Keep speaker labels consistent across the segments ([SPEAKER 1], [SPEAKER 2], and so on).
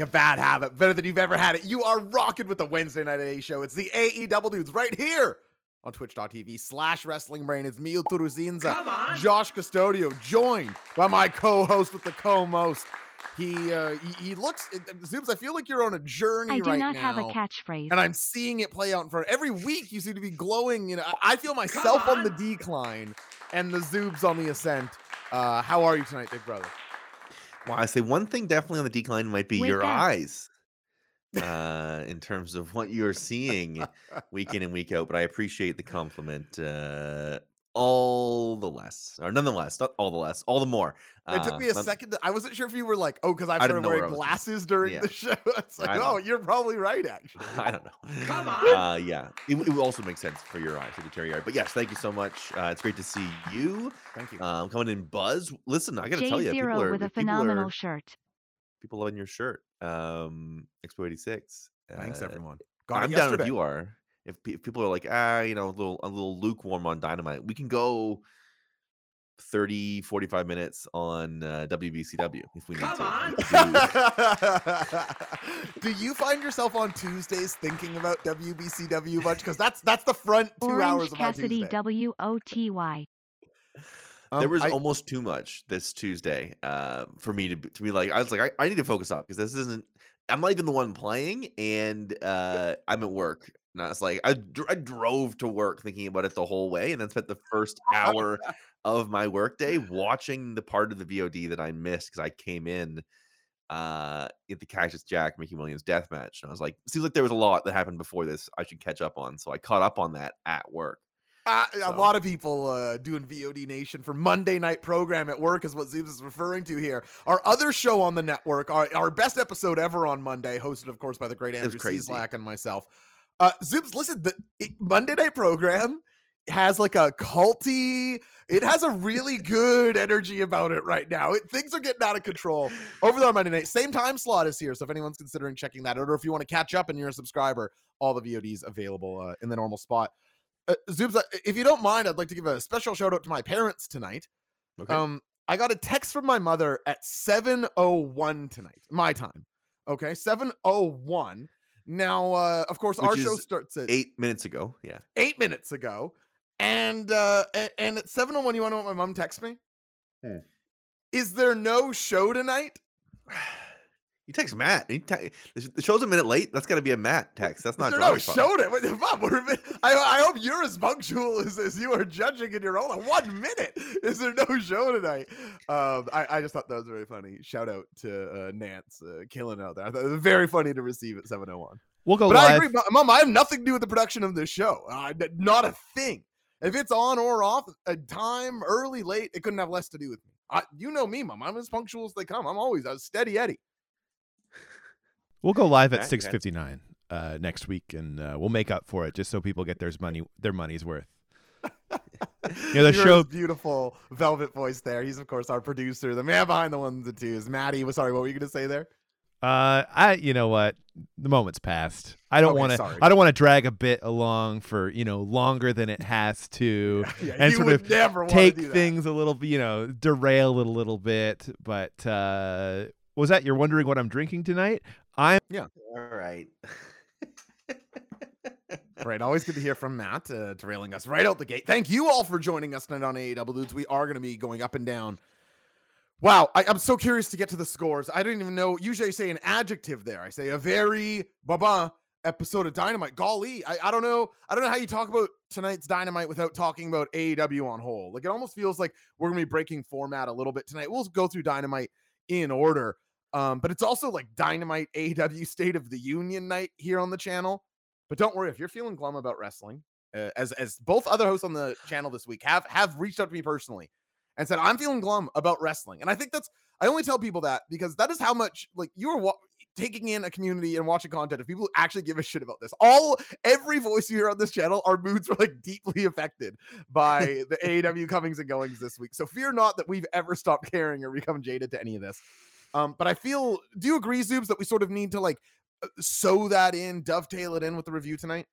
[SPEAKER 1] like a bad habit, better than you've ever had it. You are rocking with the Wednesday Night A show. It's the AE Double Dudes right here on twitch.tv slash wrestling brain. It's Mio Turuzinza, Josh Custodio, joined by my co-host with the co-most. He uh he, he looks it, Zooms, I feel like you're on a journey right now.
[SPEAKER 2] I do
[SPEAKER 1] right
[SPEAKER 2] not
[SPEAKER 1] now.
[SPEAKER 2] have a catchphrase.
[SPEAKER 1] and I'm seeing it play out in front. Every week you seem to be glowing. You know, I I feel myself on. the decline and the Zoobs on the ascent. Uh, how are you tonight, big brother?
[SPEAKER 3] Well, I say one thing definitely on the decline might be
[SPEAKER 2] Wake
[SPEAKER 3] your
[SPEAKER 2] up.
[SPEAKER 3] eyes, uh, in terms of what you're seeing week in and week out. But I appreciate the compliment, uh, all the less, or nonetheless, not all the less, all the more.
[SPEAKER 1] It took
[SPEAKER 3] Uh,
[SPEAKER 1] me a
[SPEAKER 3] none-
[SPEAKER 1] second. To, I wasn't sure if you were like, oh, because I
[SPEAKER 3] I
[SPEAKER 1] started
[SPEAKER 3] didn't where
[SPEAKER 1] wearing
[SPEAKER 3] I was going.
[SPEAKER 1] glasses during
[SPEAKER 3] Yeah.
[SPEAKER 1] the show. It's like,
[SPEAKER 3] I know.
[SPEAKER 1] oh, you're probably right, actually.
[SPEAKER 3] I don't know.
[SPEAKER 4] Come on.
[SPEAKER 3] Uh, yeah, it, it will also make sense for your eyes, for the Terry. But yes, thank you so much. Uh, it's great to see you
[SPEAKER 1] Thank you.
[SPEAKER 3] um, coming in. Buzz, listen, I got to
[SPEAKER 2] J
[SPEAKER 3] tell you, people are
[SPEAKER 2] with a
[SPEAKER 3] people
[SPEAKER 2] phenomenal
[SPEAKER 3] are-
[SPEAKER 2] shirt.
[SPEAKER 3] people loving your shirt. Um, Expo eighty six.
[SPEAKER 1] Thanks, everyone.
[SPEAKER 3] I'm down if you are. If, pe- if people are like, ah, you know, a little a little lukewarm on Dynamite, we can go 30, 45 minutes on uh, WBCW if we need
[SPEAKER 4] Come
[SPEAKER 3] to.
[SPEAKER 4] on.
[SPEAKER 3] Do-
[SPEAKER 1] Do you find yourself on Tuesdays thinking about WBCW much? Because that's that's the front two
[SPEAKER 2] Orange
[SPEAKER 1] hours of my
[SPEAKER 2] Cassidy
[SPEAKER 1] Tuesday.
[SPEAKER 2] W O T Y.
[SPEAKER 3] there
[SPEAKER 1] Um,
[SPEAKER 3] was
[SPEAKER 1] I-
[SPEAKER 3] almost too much this Tuesday uh, for me to be- to be like, I was like, I, I need to focus up because this isn't. I'm not even the one playing, and uh, I'm at work. And I was like, I, I drove to work thinking about it the whole way, and then spent the first hour of my workday watching the part of the VOD that I missed because I came in uh at the Cactus Jack Mickey Williams death match. And I was like, seems like there was a lot that happened before this I should catch up on. So I caught up on that at work.
[SPEAKER 1] Uh, a
[SPEAKER 3] So-
[SPEAKER 1] lot of people uh, doing VOD Nation for Monday night program at work is what Zooms is referring to here. Our other show on the network, our, our best episode ever on Monday, hosted of course by the great Andrew. Cieslak and myself. Uh, Zooms, listen, the it- Monday night program has like a culty. It has a really good energy about it right now. It, things are getting out of control over there on Monday night. Same time slot is here, so if anyone's considering checking that out, or if you want to catch up and you're a subscriber, all the VODs available uh, in the normal spot. Uh, Zoobs, uh, if you don't mind, I'd like to give a special shout out to my parents tonight.
[SPEAKER 3] Okay.
[SPEAKER 1] Um, I got a text from my mother at 7:01 tonight, my time. Okay, 7:01. Now, uh, of course, our show starts at
[SPEAKER 3] Eight minutes ago. Yeah.
[SPEAKER 1] eight minutes ago, and uh, and at 7:01, you want to know what my mom texted me?
[SPEAKER 3] Hmm.
[SPEAKER 1] Is there no show tonight?
[SPEAKER 3] You text Matt. You te- the show's a minute late. That's got to be a Matt text. That's not
[SPEAKER 1] there no
[SPEAKER 3] Drawing Pod.
[SPEAKER 1] show tonight? What- Mom, we're a bit- I, I hope you're as punctual as, as you are judging in your own. One minute. Is there no show tonight? Um, I, I just thought that was very funny. Shout out to uh, Nance, uh, killing out there. I thought it was very funny to receive at 7:01.
[SPEAKER 5] We'll go
[SPEAKER 1] But I agree, Mom. I have nothing to do with the production of this show. Uh, not a thing. If it's on or off, a time, early, late, it couldn't have less to do with me. I, you know me, Mom. I'm as punctual as they come. I'm always a steady Eddie.
[SPEAKER 5] We'll go live at six fifty nine uh, next week, and uh, we'll make up for it just so people get their money their money's worth. Yeah, the
[SPEAKER 1] You heard
[SPEAKER 5] show-
[SPEAKER 1] beautiful velvet voice there. He's of course our producer, the man behind the ones and twos. Maddie was sorry. What were you going to say there?
[SPEAKER 5] Uh, I you know what the moment's passed. I don't
[SPEAKER 1] Okay,
[SPEAKER 5] want to. I don't want to drag a bit along for you know longer than it has to.
[SPEAKER 1] Yeah,
[SPEAKER 5] And sort of
[SPEAKER 1] never
[SPEAKER 5] take
[SPEAKER 1] to do that.
[SPEAKER 5] things a little, you know, derail it a little bit. But uh, was that you're wondering what I'm drinking tonight? I'm yeah.
[SPEAKER 3] All right.
[SPEAKER 1] Right, always good to hear from Matt, uh, derailing us right out the gate. Thank you all for joining us tonight on AEW Dudes. We are going to be going up and down. Wow, I, I'm so curious to get to the scores. I didn't even know. Usually, I say an adjective there. I say a very baba episode of Dynamite. Golly, I, I don't know. I don't know how you talk about tonight's Dynamite without talking about AEW on whole. Like it almost feels like we're gonna be breaking format a little bit tonight. We'll go through Dynamite in order. Um, but it's also like Dynamite AEW State of the Union night here on the channel. But don't worry if you're feeling glum about wrestling, uh, as as both other hosts on the channel this week have have reached out to me personally and said I'm feeling glum about wrestling, and I think that's I only tell people that because that is how much like you are wa- taking in a community and watching content of people who actually give a shit about this. All every voice you hear on this channel, our moods were like deeply affected by the AEW comings and goings this week. So fear not that we've ever stopped caring or become jaded to any of this. Um, but I feel, do you agree, Zoobs, that we sort of need to like uh, sew that in, dovetail it in with the review tonight?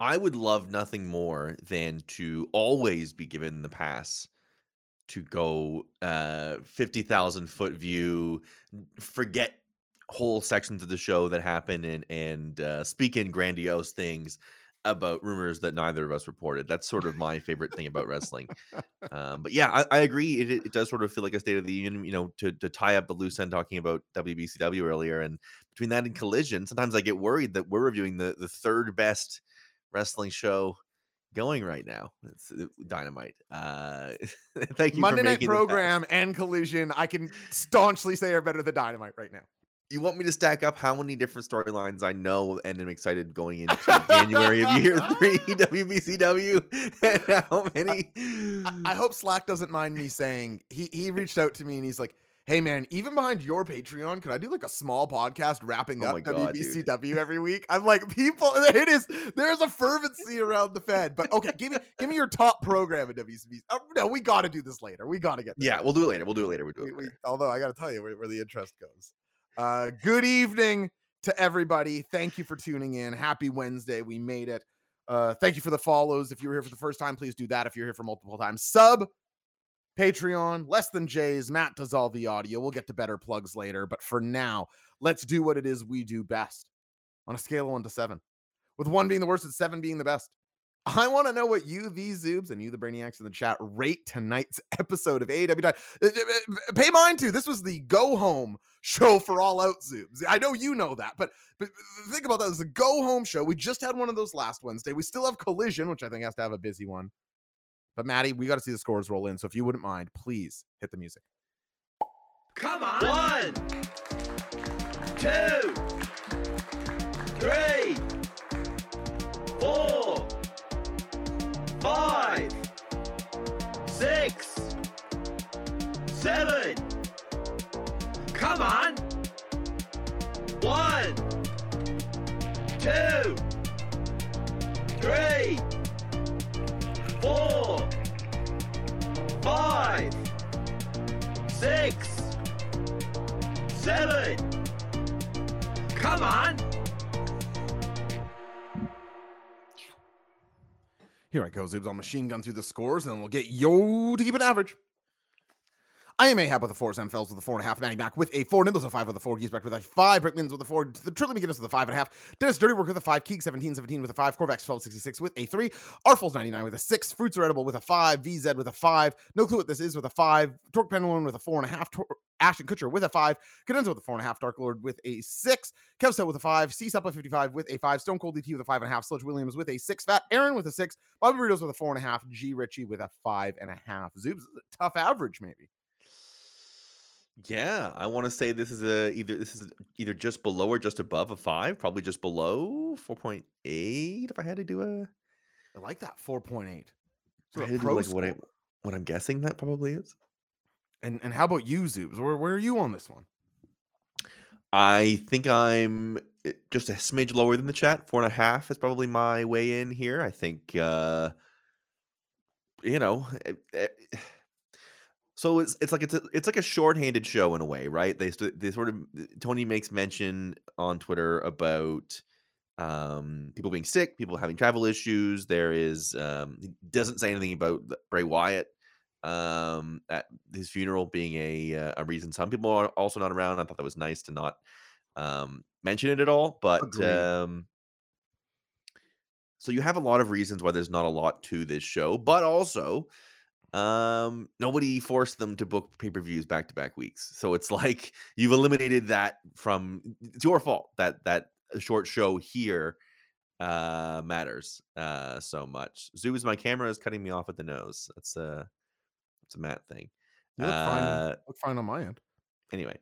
[SPEAKER 3] I would love nothing more than to always be given the pass to go uh 50,000 foot view, forget whole sections of the show that happen and and uh, speak in grandiose things about rumors that neither of us reported. That's sort of my favorite thing about wrestling. Um, but yeah, I, I agree. It, it does sort of feel like a state of the union. You know, to to tie up the loose end talking about WBCW earlier, and between that and Collision, sometimes I get worried that we're reviewing the the third best wrestling show going right now. It's uh, Dynamite. Uh, thank you.
[SPEAKER 1] Monday Night Program and Collision, I can staunchly say are better than Dynamite right now.
[SPEAKER 3] You want me to stack up how many different storylines I know and am excited going into January of year three WBCW and how many?
[SPEAKER 1] I, I hope Slack doesn't mind me saying he he reached out to me and he's like, "Hey man, even behind your Patreon, could I do like a small podcast wrapping
[SPEAKER 3] Oh
[SPEAKER 1] up
[SPEAKER 3] God, dude.
[SPEAKER 1] WBCW every week?" I'm like, people, it is there's a fervency around the Fed, but okay, give me give me your top program at WCW. Oh, no, we got to do this later. We got to get.
[SPEAKER 3] Yeah, we'll do it later. We'll do it later. We'll do
[SPEAKER 1] we,
[SPEAKER 3] it
[SPEAKER 1] we,
[SPEAKER 3] later.
[SPEAKER 1] although I got to tell you where, where the interest goes. Uh, good evening to everybody. Thank you for tuning in. Happy Wednesday. We made it. Uh, thank you for the follows. If you were here for the first time, please do that. If you're here for multiple times, sub, Patreon, less than Jay's. Matt does all the audio. We'll get to better plugs later. But for now, let's do what it is we do best on a scale of one to seven, with one being the worst and seven being the best. I want to know what you, these Zoobs, and you, the Brainiacs in the chat, rate tonight's episode of. Di- Uh, uh, Pay mine too. This was the go home show for All Out Zoobs. I know you know that, but but think about that as a go home show. We just had one of those last Wednesday. We still have Collision, which I think has to have a busy one. But Maddie, we got to see the scores roll in. So if you wouldn't mind, please hit the music.
[SPEAKER 4] Come on. One, two, seven. Come on. One, two, three, four, five, six, seven. Come on.
[SPEAKER 1] Here I go, Zoobs. I'll machine gun through the scores, and we'll get yo to keep it average. I am Ahab with a four, Sam Fells with a four and a half, Manny Mac with a four, Nimbus with a five with a four, Giesbrecht with a five, Brickmans with a four, the Trilly McGinnis with a five and a half, Dennis Dirty Work with a five, Keek 17, 17 with a five, Corvax 1266 with a three, Artfuls 99 with a six, Fruits are edible with a five, VZ with a five, no clue what this is with a five, Torque Pendulum with a four and a half, Tor- Ashton Kutcher with a five, Cadenza with a four and a half, Dark Lord with a six, Kevstel with a five, C Suppa 55 with a five, Stone Cold DT with a five and a half, Sludge Williams with a six, Fat Aaron with a six, Bobby Burritos with a four and a half, G Ritchie with a five and a half. Zoobs, a tough average, maybe.
[SPEAKER 3] Yeah, I want to say this is a either this is either just below or just above a five, probably just below four point eight. If I had to do a,
[SPEAKER 1] I like that 4.8. So
[SPEAKER 3] I had to do like what I what I'm guessing that probably is.
[SPEAKER 1] And and how about you, Zoobs? Where where are you on this one?
[SPEAKER 3] I think I'm eh, just a smidge lower than the chat. Four and a half is probably my way in here. I think, uh, you know, eh, eh, so it's it's like it's a, it's like a shorthanded show in a way, right? They they sort of Tony makes mention on Twitter about um people being sick, people having travel issues. There is um he doesn't say anything about Bray Wyatt um at his funeral being a uh, a reason some people are also not around. I thought that was nice to not um mention it at all, but
[SPEAKER 1] Agreed.
[SPEAKER 3] um so you have a lot of reasons why there's not a lot to this show, but also um nobody forced them to book pay-per-views back to back weeks. So it's like you've eliminated that from it's your fault that that short show here uh matters uh so much. Zoos my camera is cutting me off at the nose. That's a it's a Matt thing.
[SPEAKER 1] You look fine.
[SPEAKER 3] Uh,
[SPEAKER 1] Look fine on my end.
[SPEAKER 3] anyway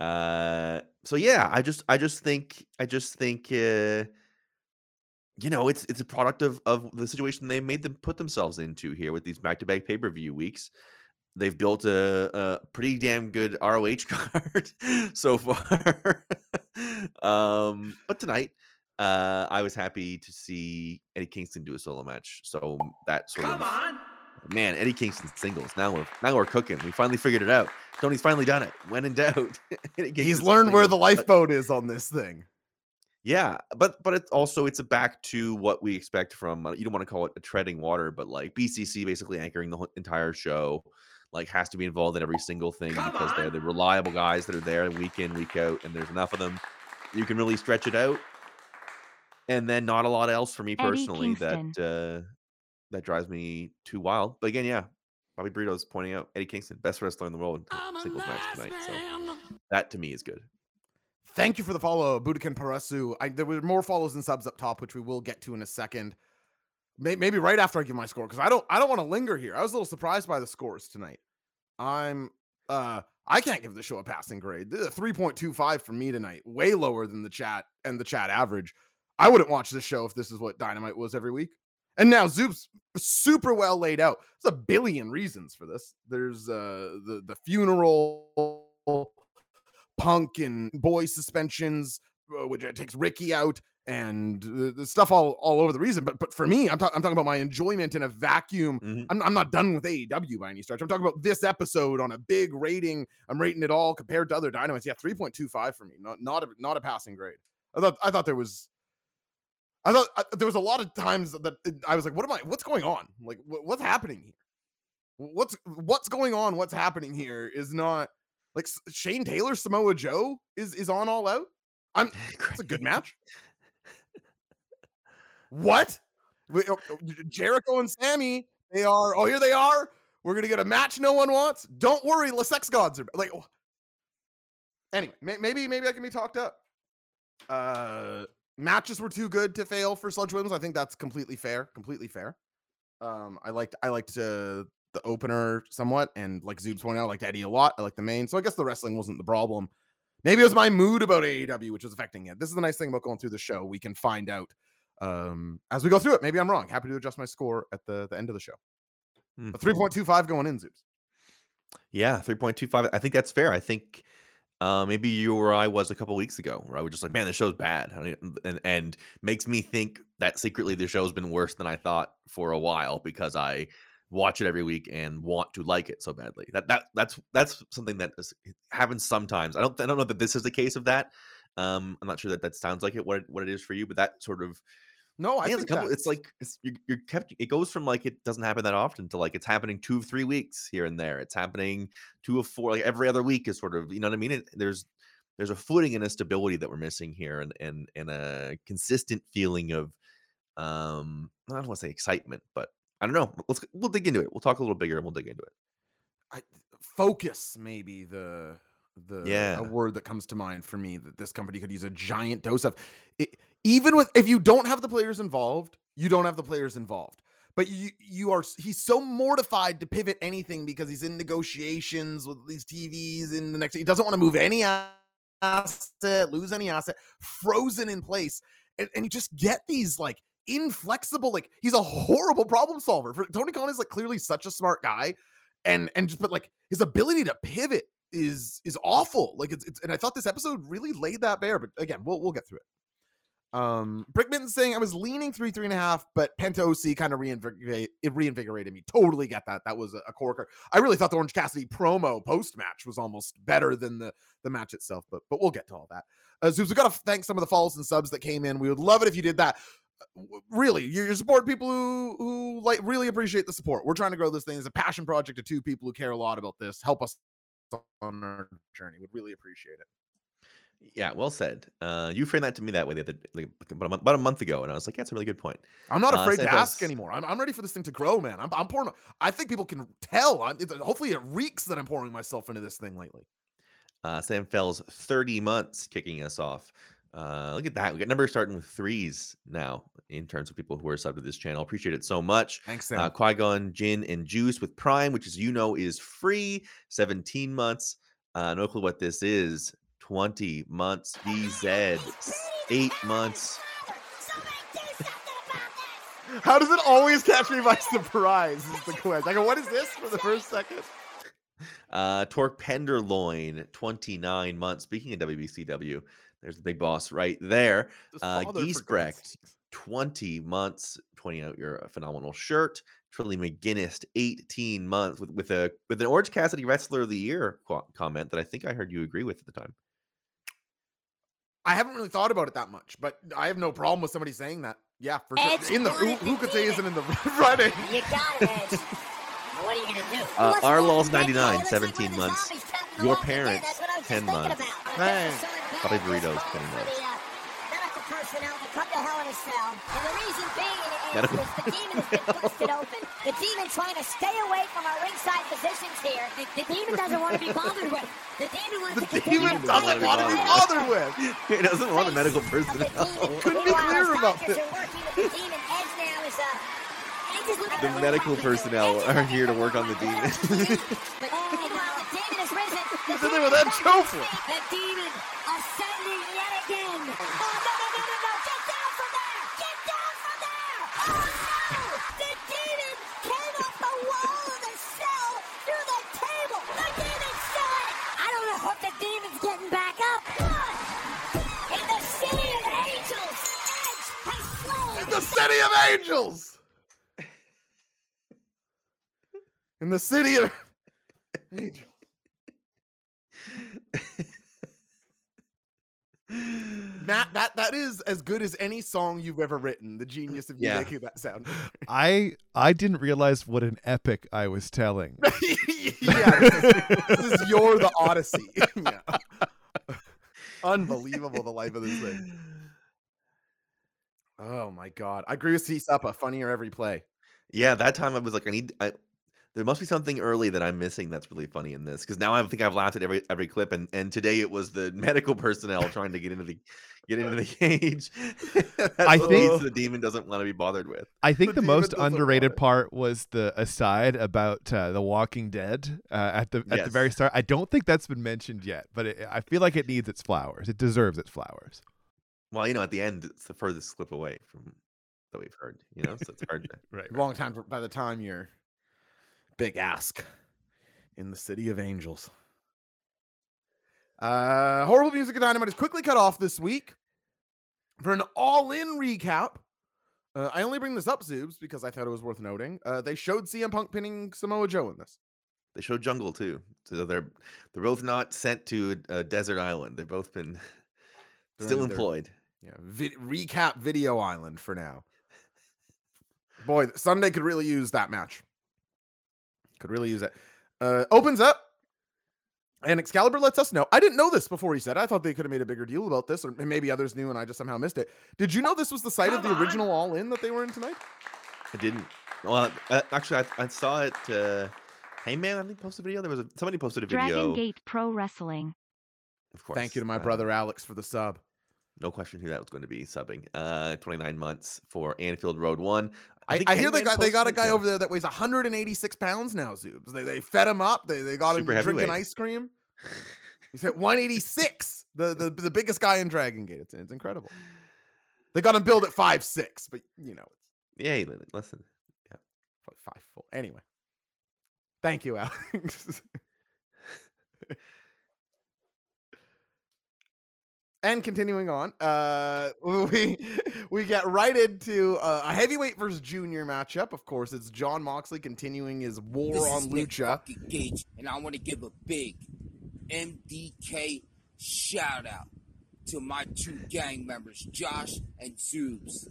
[SPEAKER 3] uh so yeah i just i just think i just think uh you know it's it's a product of of the situation they made them put themselves into here with these back-to-back pay-per-view weeks they've built a, a pretty damn good roh card so far um but tonight uh i was happy to see eddie kingston do a solo match so that sort
[SPEAKER 4] Come
[SPEAKER 3] of
[SPEAKER 4] on.
[SPEAKER 3] Man, Eddie Kingston singles. Now we're now we're cooking. We finally figured it out. Tony's finally done it. When in doubt, Eddie
[SPEAKER 1] He's
[SPEAKER 3] Kingston
[SPEAKER 1] learned where the
[SPEAKER 3] singles. But-
[SPEAKER 1] lifeboat is on this thing.
[SPEAKER 3] Yeah, but but it's also it's a back to what we expect from. uh, You don't want to call it a treading water, but like BCC basically anchoring the entire show. like has to be involved in every single thing
[SPEAKER 4] Come
[SPEAKER 3] because they're the reliable guys that are there week in week out, and there's enough of them. You can really stretch it out, and then not a lot else for me personally that uh, that drives me too wild. But again, yeah, Bobby Burrito's pointing out Eddie Kingston, best wrestler in the world in singles match tonight. So that to me is good.
[SPEAKER 1] Thank you for the follow, Budokan Parasu. I, there were more follows and subs up top, which we will get to in a second. May, maybe right after I give my score, because I don't I don't want to linger here. I was a little surprised by the scores tonight. I'm uh I can't give the show a passing grade. This is a 3.25 for me tonight, way lower than the chat and the chat average. I wouldn't watch this show if this is what Dynamite was every week. And now Zoop's super well laid out. There's a billion reasons for this. There's uh the the funeral punk and boy suspensions, uh, which uh, takes Ricky out, and the, the stuff all all over the reason. But but for me, I'm, talk- I'm talking about my enjoyment in a vacuum.
[SPEAKER 3] Mhm.
[SPEAKER 1] I'm, I'm not done with AEW by any stretch. I'm talking about this episode on a big rating. I'm rating it all compared to other dynamites. Yeah, 3.25 for me. Not not a, not a passing grade. I thought I thought there was. I thought I, there was a lot of times that I was like, "What am I? What's going on? Like, what, what's happening here? What's what's going on? What's happening here is not like Shane Taylor, Samoa Joe is is on all out. I'm. It's a good match. What? Oh, oh, Jericho and Sammy, they are. Oh, here they are. We're gonna get a match no one wants. Don't worry, the sex gods are like. oh. Anyway, maybe maybe I can be talked up. Uh, matches were too good to fail for Sludge Williams. I think that's completely fair. Completely fair. Um, I liked I liked uh, the opener somewhat, and like Zoob's pointed out, I liked Eddie a lot. I like the main, so I guess the wrestling wasn't the problem. Maybe it was my mood about AEW which was affecting it. This is the nice thing about going through the show. We can find out um as we go through it. Maybe I'm wrong. Happy to adjust my score at the, the end of the show.
[SPEAKER 3] Hmm.
[SPEAKER 1] A 3.25 going in, Zoobs.
[SPEAKER 3] Yeah, 3.25. I think that's fair. I think uh, maybe you or I was a couple weeks ago, where I was just like, man, the show's bad. And, and makes me think that secretly the show's been worse than I thought for a while because I watch it every week and want to like it so badly. That that that's that's something that is, happens sometimes. I don't I don't know that this is the case of that. Um, I'm not sure that that sounds like it what it, what it is for you, but that sort of
[SPEAKER 1] No, I
[SPEAKER 3] yeah, it's, a
[SPEAKER 1] think
[SPEAKER 3] couple, it's like it's, you're, you're kept. It goes from like it doesn't happen that often to like it's happening two of three weeks here and there. It's happening two of four, like every other week is sort of you know what I mean. It, there's there's a footing and a stability that we're missing here, and and and a consistent feeling of um I don't want to say excitement, but I don't know. Let's we'll dig into it. We'll talk a little bigger and we'll dig into it.
[SPEAKER 1] I, focus maybe the the
[SPEAKER 3] Yeah.
[SPEAKER 1] a word that comes to mind for me that this company could use a giant dose of it, even with if you don't have the players involved you don't have the players involved but you you are he's so mortified to pivot anything because he's in negotiations with these TVs in the next he doesn't want to move any asset lose any asset frozen in place and, and you just get these like inflexible like he's a horrible problem solver for Tony Khan is like clearly such a smart guy and and just but like his ability to pivot is is awful. Like it's, it's and I thought this episode really laid that bare. But again, we'll we'll get through it. Um, Brickman saying I was leaning three three and a half, but Penta OC kind of reinvigorate it reinvigorated me. Totally get that. That was a, a corker. I really thought the Orange Cassidy promo post match was almost better than the the match itself. But but we'll get to all that. Uh, Zoobs, we got to thank some of the follows and subs that came in. We would love it if you did that. Really, you're, you're supporting people who who like really appreciate the support. We're trying to grow this thing. It's a passion project of two people who care a lot about this. Help us on our journey. Would really appreciate it.
[SPEAKER 3] Yeah, well said. Uh, you framed that to me that way the other, like, about, a month, about a month ago, and I was like, yeah, that's a really good point.
[SPEAKER 1] I'm not
[SPEAKER 3] Uh,
[SPEAKER 1] afraid to ask anymore. I'm, I'm ready for this thing to grow, man. I'm, I'm pouring. I think people can tell. I'm, it, hopefully, it reeks that I'm pouring myself into this thing lately.
[SPEAKER 3] Uh, Sam Fell's 30 months kicking us off. Uh, look at that. We got numbers starting with threes now in terms of people who are subbed to this channel. Appreciate it so much.
[SPEAKER 1] Thanks, Sam.
[SPEAKER 3] Uh, Qui Gon, Gin, and Juice with Prime, which, as you know, is free. 17 months. Uh, no clue what this is. 20 months. VZ, eight months.
[SPEAKER 1] How does it always catch me by surprise? Is the question. I go, what is this for the first second?
[SPEAKER 3] Uh, Torque Penderloin, 29 months. Speaking of WBCW, there's the big boss right there.
[SPEAKER 1] This
[SPEAKER 3] Uh,
[SPEAKER 1] father, for
[SPEAKER 3] Geese
[SPEAKER 1] God's
[SPEAKER 3] Brecht,
[SPEAKER 1] sakes.
[SPEAKER 3] 20 months, pointing out your phenomenal shirt. Trilly McGinnis, 18 months with, with a with an Orange Cassidy Wrestler of the Year comment that I think I heard you agree with at the time.
[SPEAKER 1] I haven't really thought about it that much, but I have no problem with somebody saying that. Yeah, for sure. In the who, who could say isn't in the running?
[SPEAKER 6] You got it. what are you gonna do?
[SPEAKER 3] Uh,
[SPEAKER 6] What's
[SPEAKER 3] our
[SPEAKER 6] wrong?
[SPEAKER 3] law's
[SPEAKER 6] That guy
[SPEAKER 3] 99,
[SPEAKER 6] looks like
[SPEAKER 3] 17
[SPEAKER 6] one of the
[SPEAKER 3] months.
[SPEAKER 6] zombies trapped in the
[SPEAKER 3] Your parents,
[SPEAKER 6] That's what I was
[SPEAKER 3] 10 months.
[SPEAKER 6] about. I
[SPEAKER 1] Hey.
[SPEAKER 6] Guess it's so
[SPEAKER 3] Probably
[SPEAKER 6] bad
[SPEAKER 3] Doritos,
[SPEAKER 6] for
[SPEAKER 3] 20
[SPEAKER 6] the, uh, medical personnel to come to Hell in a Cell, and the reason being is, is the demon has been busted open. The demon trying to stay away from our ringside positions here. The, the demon doesn't want to be bothered with. The demon wants
[SPEAKER 1] The
[SPEAKER 6] to continue
[SPEAKER 1] demon
[SPEAKER 6] to
[SPEAKER 1] doesn't
[SPEAKER 6] fight
[SPEAKER 1] want to be
[SPEAKER 6] the
[SPEAKER 1] bothered with.
[SPEAKER 3] He doesn't want the medical
[SPEAKER 6] face
[SPEAKER 3] personnel.
[SPEAKER 1] Couldn't be clearer about
[SPEAKER 6] doctors
[SPEAKER 1] this.
[SPEAKER 6] are the demon. Edge now is, uh, Edge is looking
[SPEAKER 3] The
[SPEAKER 6] for
[SPEAKER 3] medical
[SPEAKER 6] what he can do.
[SPEAKER 3] personnel are here to work on the
[SPEAKER 6] what he
[SPEAKER 3] demon.
[SPEAKER 6] can do. But meanwhile, the demon has risen. The
[SPEAKER 1] Then they
[SPEAKER 6] demon
[SPEAKER 1] were that
[SPEAKER 6] is
[SPEAKER 1] show
[SPEAKER 6] back.
[SPEAKER 1] for.
[SPEAKER 6] The demon ascending yet again. Oh, no, no, no, no, no. Get down from there. Get down from there. Oh, no. The demon came off the wall of the cell through the table. The demon saw it. I don't know if the demon's getting back up. In the city of angels, Edge has slain
[SPEAKER 1] The city of angels. In the city of angels. Matt, that that is as good as any song you've ever written. The genius of you
[SPEAKER 3] Yeah.
[SPEAKER 1] making that sound.
[SPEAKER 5] I I didn't realize what an epic I was telling.
[SPEAKER 1] yeah, this is, this is you're the Odyssey. yeah. Unbelievable the life of this thing. Oh my god. I agree with C Suppa. Funnier every play.
[SPEAKER 3] Yeah, that time I was like, I need. I, there must be something early that I'm missing that's really funny in this because now I think I've laughed at every every clip, and and today it was the medical personnel trying to get into the get into the cage.
[SPEAKER 5] I
[SPEAKER 3] I
[SPEAKER 5] think-
[SPEAKER 3] think the demon doesn't want to be bothered with.
[SPEAKER 5] I think
[SPEAKER 1] The
[SPEAKER 5] the, most underrated part was the aside about uh, the Walking Dead uh, at the at the very start. I don't think that's been mentioned yet, but it, I feel like it needs its flowers. It deserves its flowers.
[SPEAKER 3] Well, you know, at the end, it's the furthest slip away from that we've heard. You know, so it's hard to.
[SPEAKER 5] Right.
[SPEAKER 1] Wrong time for, by the time you're big ask in the city of angels. Uh horrible music of dynamite is quickly cut off this week for an all-in recap. Uh, I only bring this up, Zoobs, because I thought it was worth noting. Uh, they showed CM Punk pinning Samoa Joe in this.
[SPEAKER 3] They showed Jungle too, so they're they're both not sent to a, a desert island. They've both been still employed.
[SPEAKER 1] Yeah, vid- recap Video Island for now. Boy, Sunday could really use that match. Could really use it. Uh, opens up, and Excalibur lets us know. I didn't know this before he said. it. I thought they could have made a bigger deal about this, or maybe others knew, and I just somehow missed it. Did you know this was the site of the
[SPEAKER 4] on.
[SPEAKER 1] original All In that they were in tonight?
[SPEAKER 3] I didn't. Well, uh, actually, I, I saw it. Uh, hey man, I think posted a video. There was a, somebody posted a video.
[SPEAKER 2] Dragon Gate Pro Wrestling.
[SPEAKER 3] Of course.
[SPEAKER 1] Thank you to my
[SPEAKER 3] uh,
[SPEAKER 1] brother Alex for the sub.
[SPEAKER 3] No question who that was going to be subbing. Uh, 29 months for Anfield Road One.
[SPEAKER 1] I, I hear they got they got a guy over there that weighs 186 pounds now. Zoobs. They they fed him up. They they got
[SPEAKER 3] Super
[SPEAKER 1] him drinking ice cream. He's at 186, the, the the biggest guy in Dragon Gate. It's, it's incredible. They got him billed at five six, but you know,
[SPEAKER 3] Yeah, listen.
[SPEAKER 1] like five four. Anyway, thank you, Alex. and continuing on, uh, we we get right into uh, a heavyweight versus junior matchup. Of course, it's John Moxley continuing his war
[SPEAKER 7] This
[SPEAKER 1] on
[SPEAKER 7] is Nick
[SPEAKER 1] Lucha.
[SPEAKER 7] fucking Gage, and I want to give a big MDK shout out to my two gang members, Josh and Zoobs.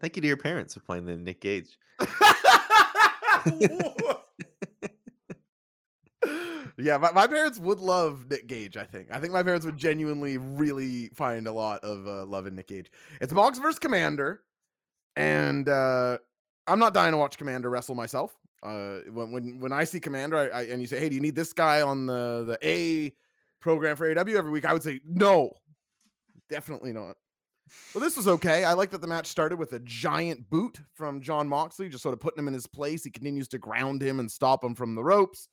[SPEAKER 3] Thank you to your parents for playing the Nick Gage.
[SPEAKER 1] Yeah, my, my parents would love Nick Gage. I think. I think my parents would genuinely really find a lot of uh, love in Nick Gage. It's Mox versus Komander, and uh, I'm not dying to watch Komander wrestle myself. Uh, when when when I see Komander, I, I and you say, "Hey, do you need this guy on the the A program for AW every week?" I would say, "No, definitely not." Well, this was okay. I like that the match started with a giant boot from John Moxley, just sort of putting him in his place. He continues to ground him and stop him from the ropes.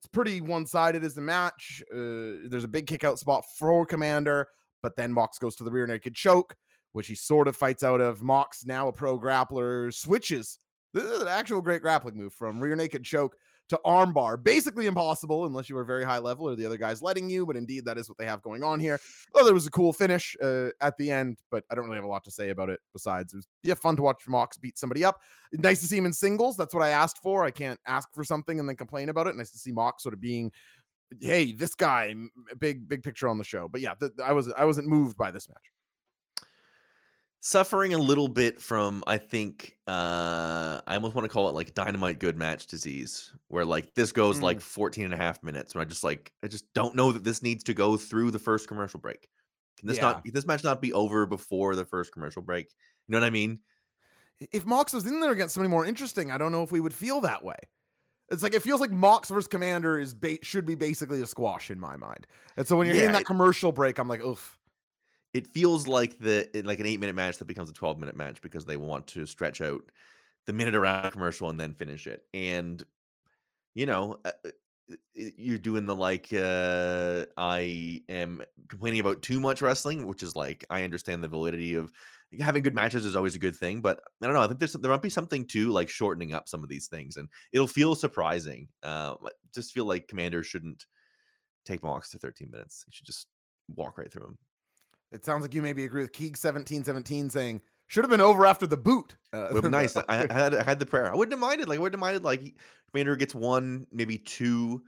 [SPEAKER 1] It's pretty one sided as the match. Uh, there's a big kick out spot for Komander, but then Mox goes to the rear naked choke, which he sort of fights out of. Mox, now a pro grappler, switches. This is an actual great grappling move from rear naked choke to armbar. Basically impossible unless you were very high level or the other guy's letting you, but indeed that is what they have going on here. Oh, there was a cool finish uh, at the end, but I don't really have a lot to say about it. Besides, it was yeah fun to watch Mox beat somebody up. Nice to see him in singles. That's what I asked for. I can't ask for something and then complain about it. Nice to see Mox sort of being, hey, this guy, big big picture on the show. But yeah, th- I was I wasn't moved by this match.
[SPEAKER 3] Suffering a little bit from I think uh I almost want to call it like dynamite good match disease where like this goes like 14 and a half minutes and I just like I just don't know that this needs to go through the first commercial break. Can this not can this match not be over before the first commercial break? You know what I mean?
[SPEAKER 1] If Mox was in there against somebody more interesting, I don't know if we would feel that way. It's like it feels like Mox versus Komander is ba- should be basically a squash in my mind. And so when you're hitting
[SPEAKER 3] Yeah,
[SPEAKER 1] that
[SPEAKER 3] it-
[SPEAKER 1] commercial break, I'm like, oof.
[SPEAKER 3] It feels like the like an 8 minute match that becomes a 12 minute match because they want to stretch out the minute around commercial and then finish it. And you know, uh, uh, uh, you're doing the like uh I am complaining about too much wrestling, which is like I understand the validity of having good matches is always a good thing, but I don't know. I think there's there might be something to like shortening up some of these things, and it'll feel surprising. Uh, just feel like Komander shouldn't take Mox to 13 minutes. He should just walk right through him.
[SPEAKER 1] It sounds like you maybe agree with Keeg 1717 saying should have been over after the boot. Uh,
[SPEAKER 3] nice. I, I had I had the prayer. I wouldn't have minded. Like I wouldn't have minded. Like Komander gets one, maybe two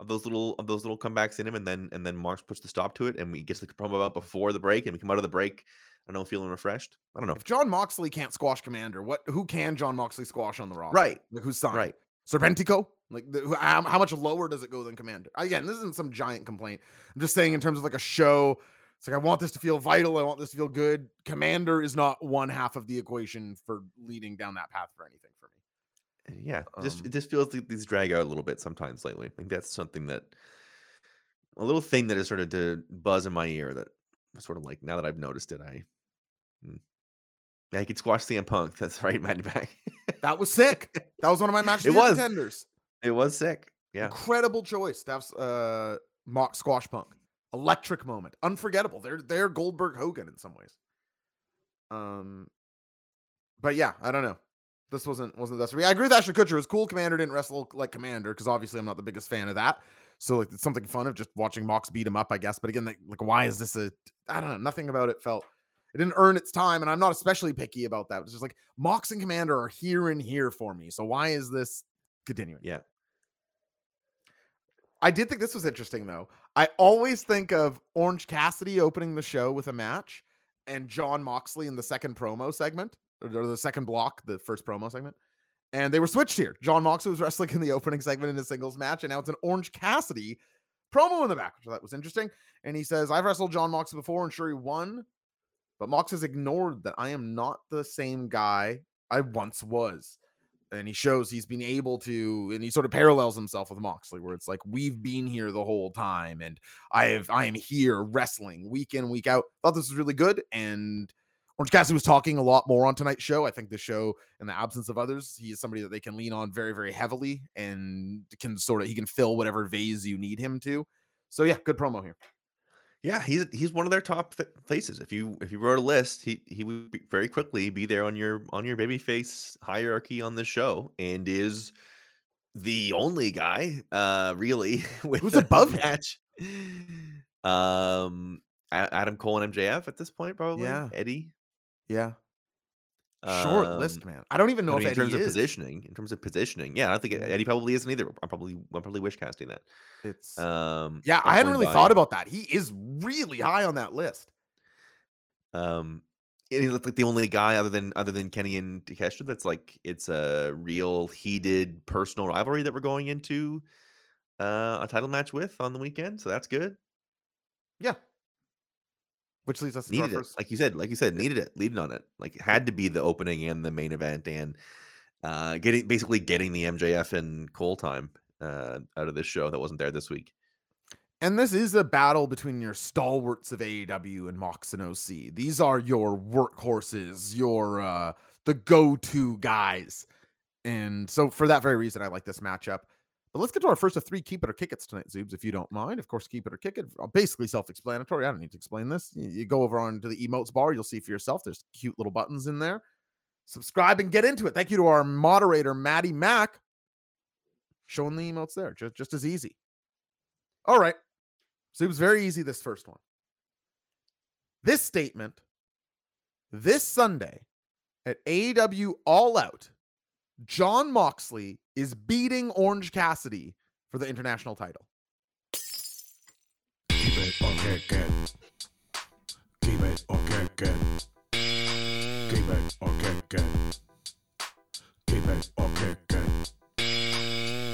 [SPEAKER 3] of those little of those little comebacks in him, and then and then Marks puts the stop to it, and we gets the promo out before the break, and we come out of the break. I don't know, feeling refreshed. I don't know.
[SPEAKER 1] if John Moxley can't squash Komander, what? Who can John Moxley squash on the roster?
[SPEAKER 3] Right.
[SPEAKER 1] Like who's signed?
[SPEAKER 3] Right.
[SPEAKER 1] Serpentico? Like the, how, how much lower does it go than Komander? Again, this isn't some giant complaint. I'm just saying in terms of like a show. It's like I want this to feel vital. I want this to feel good. Komander is not one half of the equation for leading down that path for anything for me.
[SPEAKER 3] Yeah, just
[SPEAKER 1] Um,
[SPEAKER 3] it just feels like these drag out a little bit sometimes lately. I think that's something that a little thing that has started to buzz in my ear that sort of like now that I've noticed it, I hmm. yeah, I could squash CM Punk. That's right, Matty Back.
[SPEAKER 1] That was sick. That was one of my match
[SPEAKER 3] It was.
[SPEAKER 1] contenders.
[SPEAKER 3] it was sick. Yeah.
[SPEAKER 1] Incredible choice to have uh, mock squash punk. Electric moment. Unforgettable. They're they're Goldberg Hogan in some ways. Um, but yeah, I don't know. This wasn't wasn't this. I agree with Ashton Kutcher. It was cool. Komander didn't wrestle like Komander because obviously I'm not the biggest fan of that. So like it's something fun of just watching Mox beat him up, I guess. But again, like, like why is this a? I don't know. Nothing about it felt. It didn't earn its time, and I'm not especially picky about that. It's just like Mox and Komander are here and here for me. So why is this continuing?
[SPEAKER 3] Yeah.
[SPEAKER 1] I did think this was interesting though. I always think of Orange Cassidy opening the show with a match and John Moxley in the second promo segment or the second block, the first promo segment. And they were switched here. John Moxley was wrestling in the opening segment in a singles match, and now it's an Orange Cassidy promo in the back, which I thought was interesting. And he says, I've wrestled John Moxley before and sure he won, but Mox has ignored that I am not the same guy I once was and he shows he's been able to and he sort of parallels himself with Moxley where it's like we've been here the whole time and I have I am here wrestling week in week out. Thought this was really good and Orange Cassidy was talking a lot more on tonight's show. I think the show in the absence of others he is somebody that they can lean on very very heavily and can sort of he can fill whatever vase you need him to. So yeah good promo here
[SPEAKER 3] Yeah, he's he's one of their top th- faces. If you if you wrote a list, he he would be very quickly be there on your on your babyface hierarchy on the show, and is the only guy, uh, really with
[SPEAKER 1] Who's above
[SPEAKER 3] match. Um, Adam Cole and MJF at this point, probably.
[SPEAKER 1] Yeah.
[SPEAKER 3] Eddie.
[SPEAKER 1] yeah short
[SPEAKER 3] Um,
[SPEAKER 1] list man I don't even know
[SPEAKER 3] I
[SPEAKER 1] if
[SPEAKER 3] in
[SPEAKER 1] Eddie
[SPEAKER 3] terms of positioning, in terms of positioning, yeah, I don't think Eddie probably isn't either. I'm probably I'm probably wish casting that.
[SPEAKER 1] it's
[SPEAKER 3] Um,
[SPEAKER 1] yeah I hadn't really
[SPEAKER 3] by-
[SPEAKER 1] thought about that he is really high on that list
[SPEAKER 3] Um, and he looked like the only guy other than other than Kenny and Takeshita that's like it's a real heated personal rivalry that we're going into uh, a title match with on the weekend. So that's good.
[SPEAKER 1] Yeah. Which leads us to
[SPEAKER 3] Needed it,
[SPEAKER 1] first.
[SPEAKER 3] like you said, like you said, needed it, leading on it. Like it had to be the opening and the main event, and uh, getting basically getting the MJF and Cole time uh, out of this show that wasn't there this week.
[SPEAKER 1] And this is a battle between your stalwarts of AEW and Mox and OC. These are your workhorses, your uh the go-to guys. And so for that very reason, I like this matchup. But let's get to our first of three keep it or kick it tonight, Zoobs, if you don't mind. Of course, keep it or kick it. uh, Basically self-explanatory. I don't need to explain this. You, you go over onto the emotes bar, you'll see for yourself. There's cute little buttons in there. Subscribe and get into it. Thank you to our moderator, Maddie Mack, showing the emotes there. Just, just as easy. All right. So it was very easy, this first one. This statement this Sunday at AEW All Out, John Moxley is beating Orange Cassidy for the international title.
[SPEAKER 8] Keep it. Keep it. Keep it. Keep it.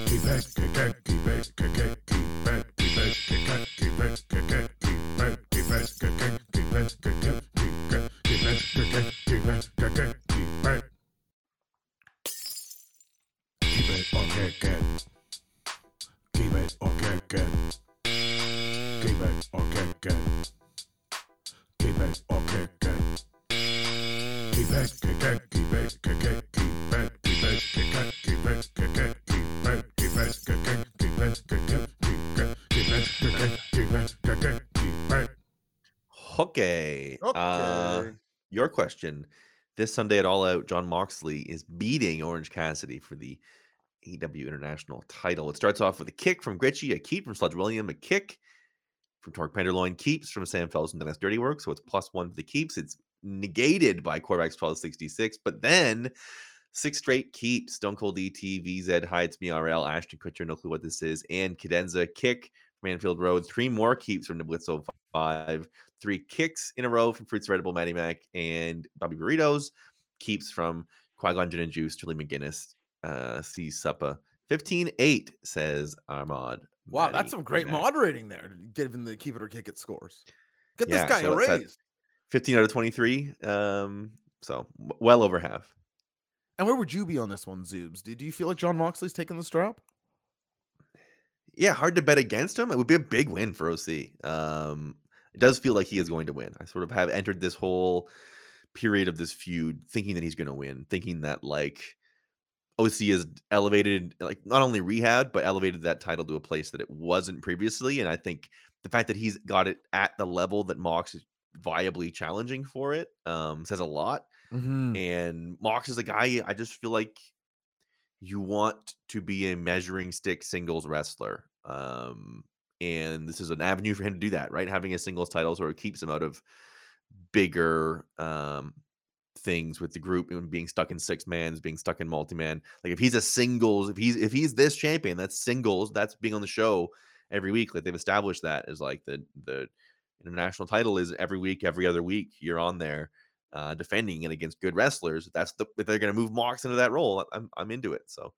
[SPEAKER 8] Keep it, keep it, keep it, keep it, keep it, keep it, keep it, keep it, keep it, keep it, keep it, keep it, keep it, keep it, keep it, keep it, keep it, keep it, keep it, keep it it or kick it. Keep it or kick it. Keep it or kick it. Keep it or kick it. Keep it, kick it, keep it, kick it, keep it, keep it, kick it, keep it, kick it, keep it, keep it, kick it, keep it, kick it, keep it, keep it, kick it, keep it, kick it, keep it.
[SPEAKER 3] Okay. Your question. This Sunday at All Out, John Moxley is beating Orange Cassidy for the AEW International title. It starts off with a kick from Gritchy, a keep from Sludge William, a kick from Torque Penderloin, keeps from Sam Felsen, Dennis Dirty Work. So it's plus one for the keeps. It's negated by Corvax 1266, but then six straight keeps Stone Cold ET, VZ, Heights, MRL, Ashton Kutcher, no clue what this is, and Cadenza, kick from Anfield Road. Three more keeps from the Blitz 05, three kicks in a row from Fruits Edible, Matty Mac, and Bobby Burritos. Keeps from Qui Gon Gin and Juice, Julie McGinnis, uh, C Suppa. 15 8, says Armand.
[SPEAKER 1] Wow, that's some great moderating there, given the keep it or kick it scores. Get
[SPEAKER 3] Yeah,
[SPEAKER 1] this guy
[SPEAKER 3] so
[SPEAKER 1] a raise.
[SPEAKER 3] 15 out of 23. Um, so well over half.
[SPEAKER 1] And where would you be on this one, Zoobs? Do, do you feel like John Moxley's taking the strap?
[SPEAKER 3] Yeah, hard to bet against him. It would be a big win for OC. Um, it does feel like he is going to win. I sort of have entered this whole period of this feud thinking that he's going to win, thinking that like OC is elevated, like not only rehab, but elevated that title to a place that it wasn't previously. And I think the fact that he's got it at the level that Mox is viably challenging for it um, says a lot.
[SPEAKER 1] Mm-hmm.
[SPEAKER 3] And Mox is a guy I just feel like you want to be a measuring stick singles wrestler. Um, and this is an avenue for him to do that, right? Having a singles title sort of keeps him out of bigger um things with the group and being stuck in six mans, being stuck in multi-man. Like if he's a singles, if he's if he's this champion, that's singles, that's being on the show every week. Like they've established that as like the the international title is every week, every other week, you're on there uh, defending it against good wrestlers. That's the if they're going to move Mox into that role. I'm I'm into it. So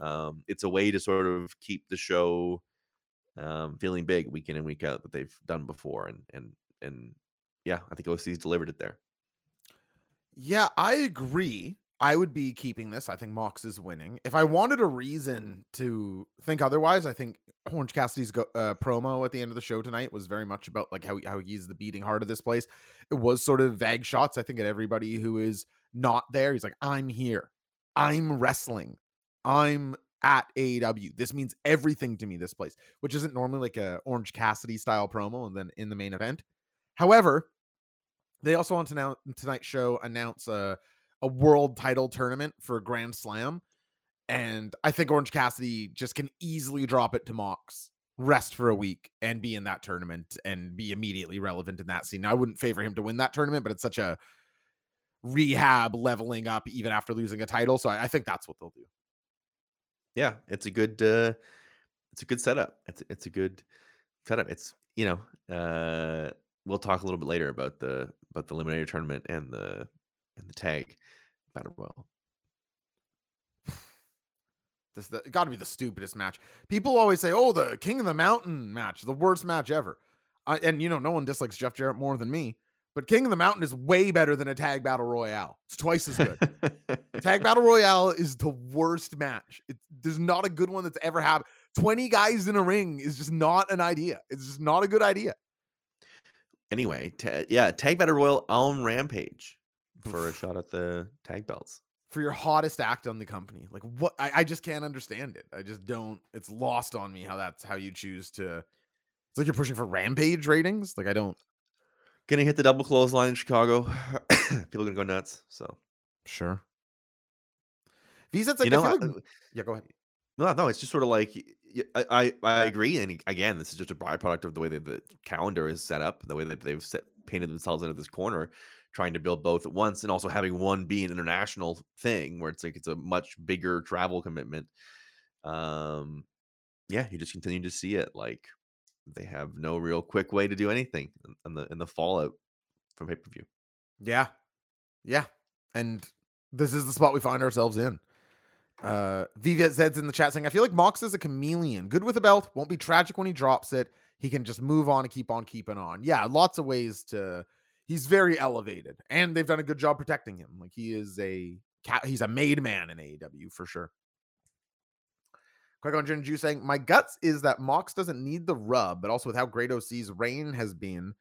[SPEAKER 3] um, it's a way to sort of keep the show um, feeling big week in and week out that they've done before, and and and yeah, I think OC's delivered it there.
[SPEAKER 1] Yeah, I agree. I would be keeping this. I think Mox is winning. If I wanted a reason to think otherwise, I think Orange Cassidy's go, uh, promo at the end of the show tonight was very much about like how how he's the beating heart of this place. It was sort of vague shots. I think at everybody who is not there, he's like, "I'm here. I'm wrestling. I'm at AEW. This means everything to me. This place, which isn't normally like a Orange Cassidy style promo, and then in the main event. However, they also on tonight tonight's show announce a a world title tournament for Grand Slam, and I think Orange Cassidy just can easily drop it to Mox, rest for a week, and be in that tournament and be immediately relevant in that scene. Now, I wouldn't favor him to win that tournament, but it's such a rehab leveling up even after losing a title, so I, I think that's what they'll do.
[SPEAKER 3] Yeah, it's a good uh, it's a good setup. It's it's a good setup. It's you know uh, we'll talk a little bit later about the about the eliminator tournament and the and the tag battle royal.
[SPEAKER 1] This got to be the stupidest match. People always say, "Oh, the King of the Mountain match, the worst match ever." I, and you know, no one dislikes Jeff Jarrett more than me, but King of the Mountain is way better than a tag battle royale. It's twice as good. tag battle royale is the worst match. It, there's not a good one that's ever happened. Twenty guys in a ring is just not an idea. It's just not a good idea.
[SPEAKER 3] Anyway, ta- yeah, tag battle royal on Rampage for a shot at the tag belts.
[SPEAKER 1] For your hottest act on the company, like what? I, I just can't understand it. I just don't. It's lost on me how that's how you choose to. It's like you're pushing for Rampage ratings. Like I don't.
[SPEAKER 3] Gonna hit the double clothesline in Chicago. People are gonna go nuts. So
[SPEAKER 1] Sure. Visa's like
[SPEAKER 3] you know,
[SPEAKER 1] I like- uh, yeah, go ahead.
[SPEAKER 3] No, no, it's just sort of like I, I, agree, and again, this is just a byproduct of the way that the calendar is set up, the way that they've set, painted themselves into this corner, trying to build both at once, and also having one be an international thing where it's like it's a much bigger travel commitment. Um, yeah, you just continue to see it like they have no real quick way to do anything in- in the in the fallout from pay per view.
[SPEAKER 1] Yeah. Yeah. and this is the spot we find ourselves in. Uh, VZ's in the chat saying, I feel like Mox is a chameleon, good with a belt, won't be tragic when he drops it. He can just move on and keep on keeping on. Yeah, lots of ways to. He's very elevated, and they've done a good job protecting him. Like he is a he's a made man in AEW for sure. Quick on Jin Ju saying, My guts is that Mox doesn't need the rub, but also with how great OC's reign has been,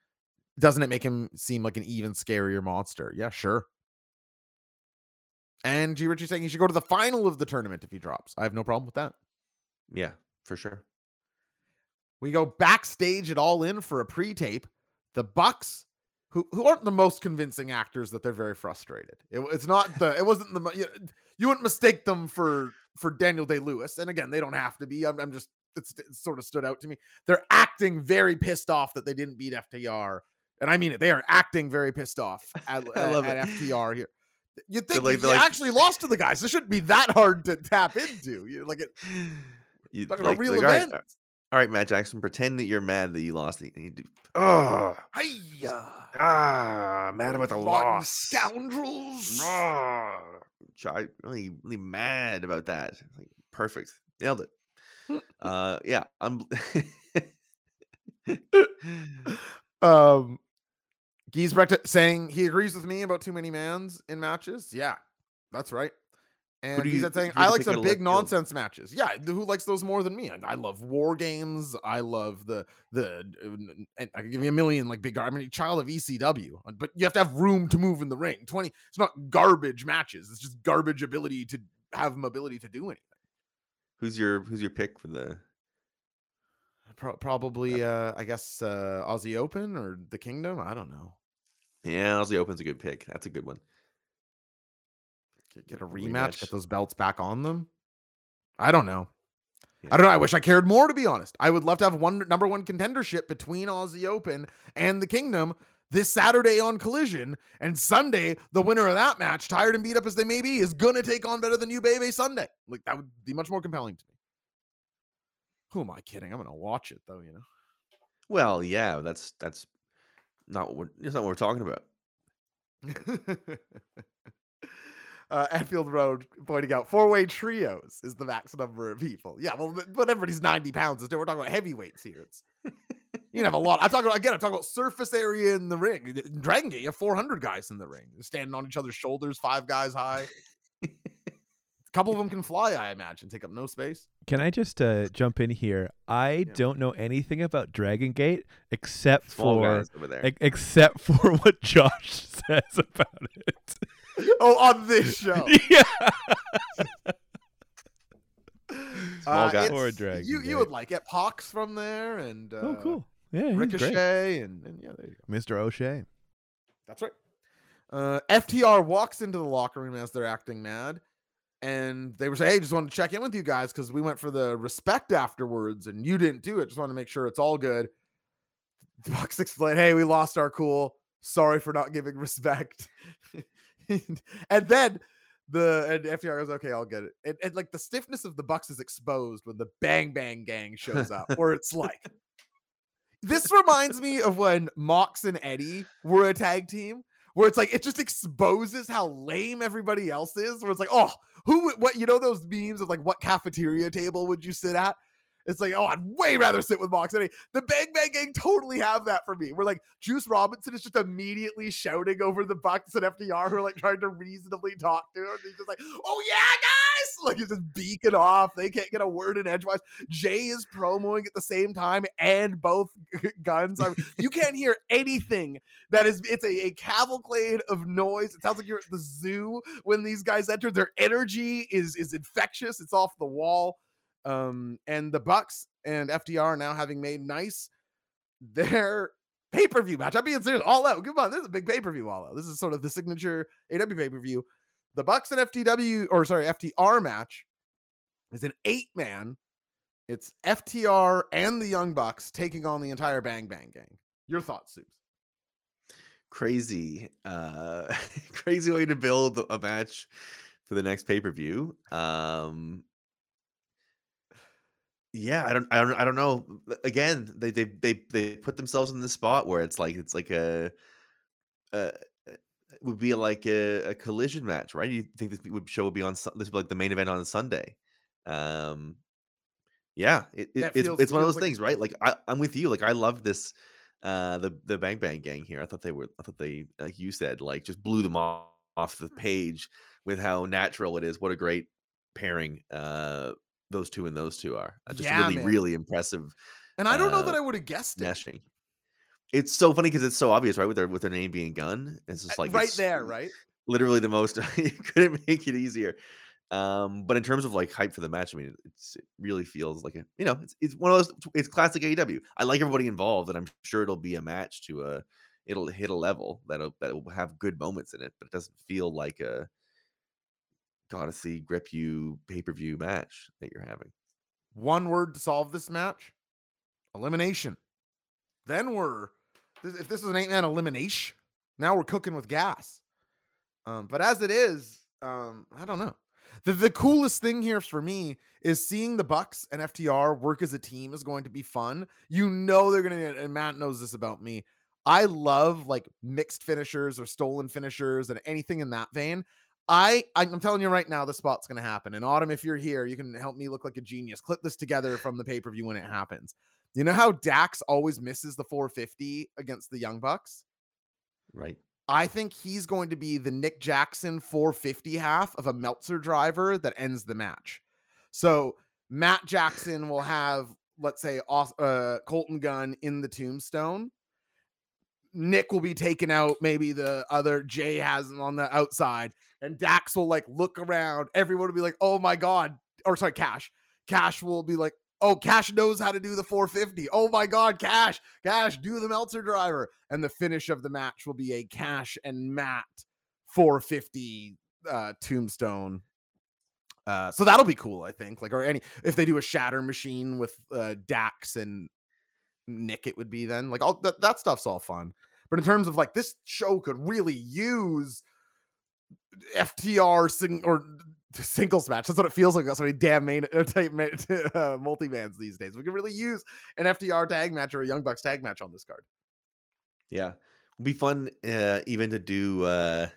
[SPEAKER 1] doesn't it make him seem like an even scarier monster? Yeah, sure. And G Richie saying he should go to the final of the tournament if he drops. I have no problem with that.
[SPEAKER 3] Yeah, for sure.
[SPEAKER 1] We go backstage at All In for a pre-tape. The Bucks, who who aren't the most convincing actors, that they're very frustrated. It, it's not the. It wasn't the. You, you wouldn't mistake them for for Daniel Day Lewis. And again, they don't have to be. I'm, I'm just. It's, it sort of stood out to me. They're acting very pissed off that they didn't beat FTR, and I mean it. They are acting very pissed off at,
[SPEAKER 3] I love
[SPEAKER 1] at,
[SPEAKER 3] it.
[SPEAKER 1] at FTR here. You think
[SPEAKER 3] like-
[SPEAKER 1] you
[SPEAKER 3] they're like-
[SPEAKER 1] actually lost to the guys? This shouldn't be that hard to tap into. You like it.
[SPEAKER 3] You,
[SPEAKER 1] Talking about real
[SPEAKER 3] all right,
[SPEAKER 1] event.
[SPEAKER 3] all right, Matt Jackson, pretend that you're mad that you lost. And you do, oh,
[SPEAKER 1] Hiya.
[SPEAKER 3] ah, mad about the
[SPEAKER 1] Rotten
[SPEAKER 3] loss.
[SPEAKER 1] scoundrels.
[SPEAKER 3] Ah, really, really mad about that. Like, perfect, nailed it. uh, yeah, I'm.
[SPEAKER 1] Um, Giesbrecht saying he agrees with me about too many mans in matches. Yeah, that's right. And he's saying I like some big
[SPEAKER 3] field?
[SPEAKER 1] nonsense matches. Yeah, who likes those more than me? I, I love war games. I love the the. uh, And I can give you a million like big. I mean, child of ECW, uh, but you have to have room to move in the ring. Twenty. It's not garbage matches. It's just garbage ability to have mobility to do anything.
[SPEAKER 3] who's your Who's your pick for the?
[SPEAKER 1] Pro- probably, uh, I guess, uh, Aussie Open or the Kingdom. I don't know.
[SPEAKER 3] Yeah, Aussie Open's a good pick. That's a good one.
[SPEAKER 1] Get, get a rematch,
[SPEAKER 3] rematch.
[SPEAKER 1] get those belts back on them. I don't know.
[SPEAKER 3] Yeah.
[SPEAKER 1] I don't know. I wish I cared more, to be honest. I would love to have one number one contendership between Aussie Open and the Kingdom this Saturday on Collision, and Sunday the winner of that match, tired and beat up as they may be, is gonna take on better than you, baby. Sunday, like that would be much more compelling to me. Who am I kidding? I'm gonna watch it though. You know.
[SPEAKER 3] Well, yeah, that's that's not what we're, that's not what we're talking about.
[SPEAKER 1] uh, Anfield Road pointing out four way trios is the max number of people. Yeah, well, but- everybody's 90 pounds. We're talking about heavyweights here. It's you have a lot. I'm talking about again. I'm talking about surface area in the ring. In Dragon Gate, you have 400 guys in the ring, standing on each other's shoulders, five guys high. A couple of them can fly, I imagine, take up no space.
[SPEAKER 5] Can I just uh, jump in here? I don't know anything about Dragon Gate except
[SPEAKER 3] Small
[SPEAKER 5] for
[SPEAKER 3] guys over there.
[SPEAKER 5] e- except for what Josh says about it.
[SPEAKER 1] Oh, on this show.
[SPEAKER 5] yeah.
[SPEAKER 3] Small guys.
[SPEAKER 1] it's-
[SPEAKER 5] Or Dragon
[SPEAKER 1] You you would like it. Pox from there and uh,
[SPEAKER 5] oh, cool. Yeah.
[SPEAKER 1] Ricochet and, and yeah, there you go.
[SPEAKER 5] Mr. O'Shea.
[SPEAKER 1] That's right. Uh, FTR walks into the locker room as they're acting mad, and they were saying, "Hey, just wanted to check in with you guys because we went for the respect afterwards, and you didn't do it. Just want to make sure it's all good." The Bucks explained, "Hey, we lost our cool. Sorry for not giving respect." and then the and FTR goes, "Okay, I'll get it." And, and like the stiffness of the Bucks is exposed when the Bang Bang Gang shows up, where it's like. This reminds me of when Mox and Eddie were a tag team, where it's like it just exposes how lame everybody else is. Where it's like, oh, who, what, you know, those memes of like, what cafeteria table would you sit at? It's like, oh, I'd way rather sit with Mox Eddie. The Bang Bang Gang totally have that for me. We're like, Juice Robinson is just immediately shouting over the Bucks and FTR who are like trying to reasonably talk to him. He's just like, oh yeah, guys, like he's just beaking off. They can't get a word in edgewise. Jay is promoing at the same time and both guns. I mean, you can't hear anything that is it's a, a cavalcade of noise. It sounds like you're at the zoo when these guys enter. Their energy is is infectious. It's off the wall. Um, and the Bucks and FTR now having made nice their pay-per-view match. I'm being serious. All out. Come on, this is a big pay-per-view all out. This is sort of the signature AW pay-per-view. The Bucks and FTW, or sorry, FTR match is an eight-man. It's FTR and the Young Bucks taking on the entire Bang Bang Gang. Your thoughts, Soups?
[SPEAKER 3] crazy uh crazy way to build a match for the next pay-per-view um yeah i don't i don't i don't know again they they they, they put themselves in the spot where it's like it's like a uh would be like a, a collision match, right? You think this would show would be on this would be like the main event on Sunday? Um, yeah, it, it, it's it's one of those
[SPEAKER 1] like-
[SPEAKER 3] things, right? Like I, I'm with you. Like I love this, uh, the the Bang Bang Gang here. I thought they were, I thought they, like you said, like just blew them off off the page with how natural it is. What a great pairing, uh, those two and those two are. Uh, just
[SPEAKER 1] Yeah,
[SPEAKER 3] really,
[SPEAKER 1] man.
[SPEAKER 3] really impressive
[SPEAKER 1] And I don't know that
[SPEAKER 3] uh,
[SPEAKER 1] I would have guessed it.
[SPEAKER 3] meshing. It's so funny because it's so obvious, right? With their with their name being Gun, it's just
[SPEAKER 1] Uh,
[SPEAKER 3] like
[SPEAKER 1] right there, right?
[SPEAKER 3] literally the most. you couldn't make it easier. Um, but in terms of like hype for the match, I mean, it's it really feels like a you know, it's it's one of those. It's classic AEW. I like everybody involved, and I'm sure it'll be a match to a. It'll hit a level that'll that will have good moments in it, but it doesn't feel like a. See grip you pay per view match that you're having.
[SPEAKER 1] One word to solve this match: elimination. Then we're if this is an eight man elimination, now we're cooking with gas. Um, but as it is, um, I don't know. The the coolest thing here for me is seeing the Bucks and FTR work as a team is going to be fun. You know they're gonna and Matt knows this about me. I love like mixed finishers or stolen finishers and anything in that vein. I I'm telling you right now, the spot's gonna happen. And Autumn, if you're here, you can help me look like a genius. Clip this together from the pay per view when it happens. You know how Dax always misses the 450 against the Young Bucks?
[SPEAKER 3] Right.
[SPEAKER 1] I think he's going to be the Nick Jackson 450 half of a Meltzer driver that ends the match. So Matt Jackson will have, let's say, uh, Colton Gunn in the tombstone. Nick will be taken out. Maybe the other Jay has him on the outside, and Dax will like look around. Everyone will be like, "Oh my god!" Or sorry, Cash. Cash will be like, "Oh, Cash knows how to do the 450. Oh my god, Cash! Cash, do the Meltzer driver." And the finish of the match will be a Cash and Matt 450 uh, tombstone. Uh, so that'll be cool, I think. Like, or any if they do a shatter machine with uh, Dax and Nick, it would be then like all that, that stuff's all fun. But in terms of like this show could really use FTR sing or singles match. That's what it feels like. That's what a damn main type uh, multi bands these days. We could really use an FTR tag match or a Young Bucks tag match on this card.
[SPEAKER 3] Yeah, it'd be fun uh, even to do. Uh,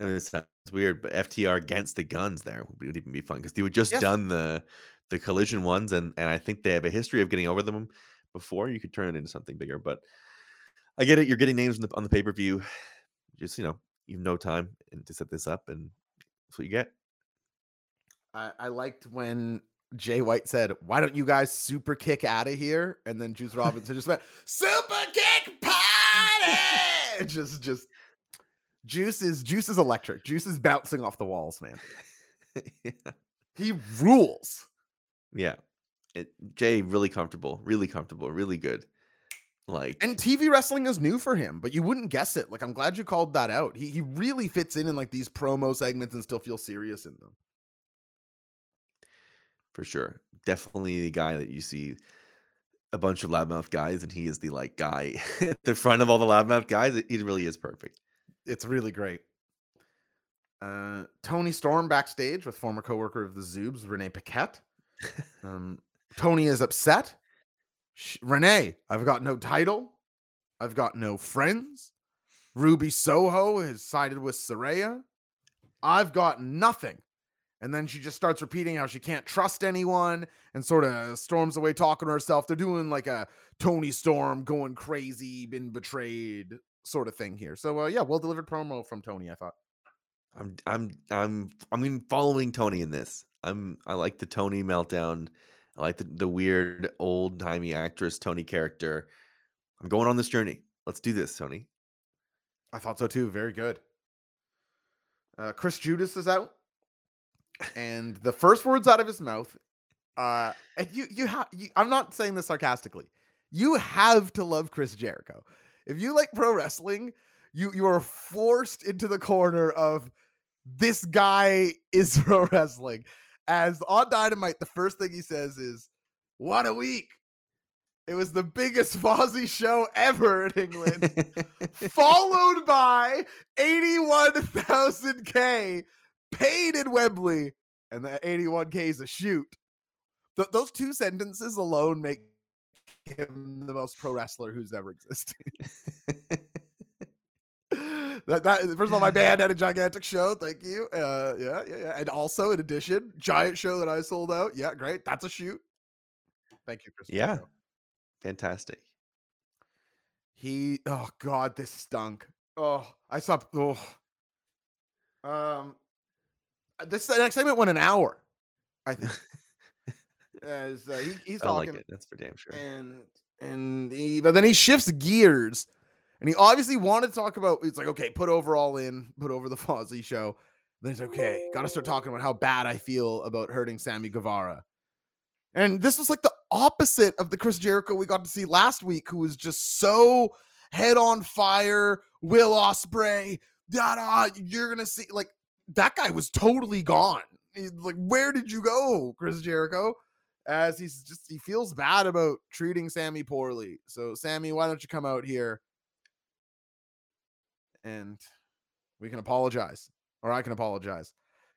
[SPEAKER 3] I mean, it sounds weird, but FTR against the guns there would, would even be fun because they would just
[SPEAKER 1] Yes.
[SPEAKER 3] done the the collision ones, and and I think they have a history of getting over them before. You could turn it into something bigger, but I get it. You're getting names on the, on the pay per view. Just you know, you have no time and to set this up, and that's what you get.
[SPEAKER 1] I, I liked when Jay White said, "Why don't you guys super kick out of here?" And then Juice Robinson just went, "Super kick party!" just, just Juice is Juice is electric. Juice is bouncing off the walls, man.
[SPEAKER 3] yeah.
[SPEAKER 1] He rules.
[SPEAKER 3] yeah, it, Jay really comfortable, really comfortable, really good. Like
[SPEAKER 1] And TV wrestling is new for him, but you wouldn't guess it. Like I'm glad you called that out. He he really fits in in like these promo segments and still feels serious in them.
[SPEAKER 3] for sure. Definitely the guy that you see a bunch of loudmouth guys, and he is the like guy at the front of all the loudmouth guys. He really is perfect.
[SPEAKER 1] It's really great. Uh, Toni Storm backstage with former coworker of the Zoobs, Renee Paquette. Um, Toni is upset. Renee, I've got no title. I've got no friends. Ruby Soho has sided with Saraya. I've got nothing. And then she just starts repeating how she can't trust anyone and sort of storms away talking to herself. They're doing like a Toni Storm going crazy, been betrayed sort of thing here. So uh, yeah, well delivered promo from Toni. I thought.
[SPEAKER 3] I'm I'm I'm I mean following Toni in this. I'm I like the Toni meltdown. I like the, the weird old timey actress Toni character. I'm going on this journey. Let's do this, Toni.
[SPEAKER 1] I thought so too. Very good. Uh, Chris Judas is out, and the first words out of his mouth, uh, and you you have. I'm not saying this sarcastically. You have to love Chris Jericho. If you like pro wrestling, you you are forced into the corner of this guy is pro wrestling. As on Dynamite, the first thing he says is, "What a week." It was the biggest Fozzy show ever in England followed by 81,000K paid in Wembley. And the 81K is a shoot. Th- those two sentences alone make him the most pro wrestler who's ever existed. that, that first of all, my band had a gigantic show. Thank you. Uh, yeah, yeah, yeah. And also, in addition, giant show that I sold out. Yeah, great. That's a shoot. Thank you, Chris.
[SPEAKER 3] Yeah. Fantastic.
[SPEAKER 1] He. Oh God, this stunk. Oh, I saw. Oh. Um. This the next segment went an hour. I think. As uh, he, he's
[SPEAKER 3] I
[SPEAKER 1] talking
[SPEAKER 3] like it. That's for damn sure.
[SPEAKER 1] and and he, but then he shifts gears and he obviously wanted to talk about it's like okay put over all in put over the Fozzy show. Then he's okay gotta start talking about how bad I feel about hurting Sammy Guevara. And this was like the opposite of the Chris Jericho we got to see last week who was just so head on fire Will Ospreay da da you're gonna see like that guy was totally gone. He's like where did you go Chris Jericho? As he's just he feels bad about treating Sammy poorly. So Sammy, why don't you come out here and we can apologize or I can apologize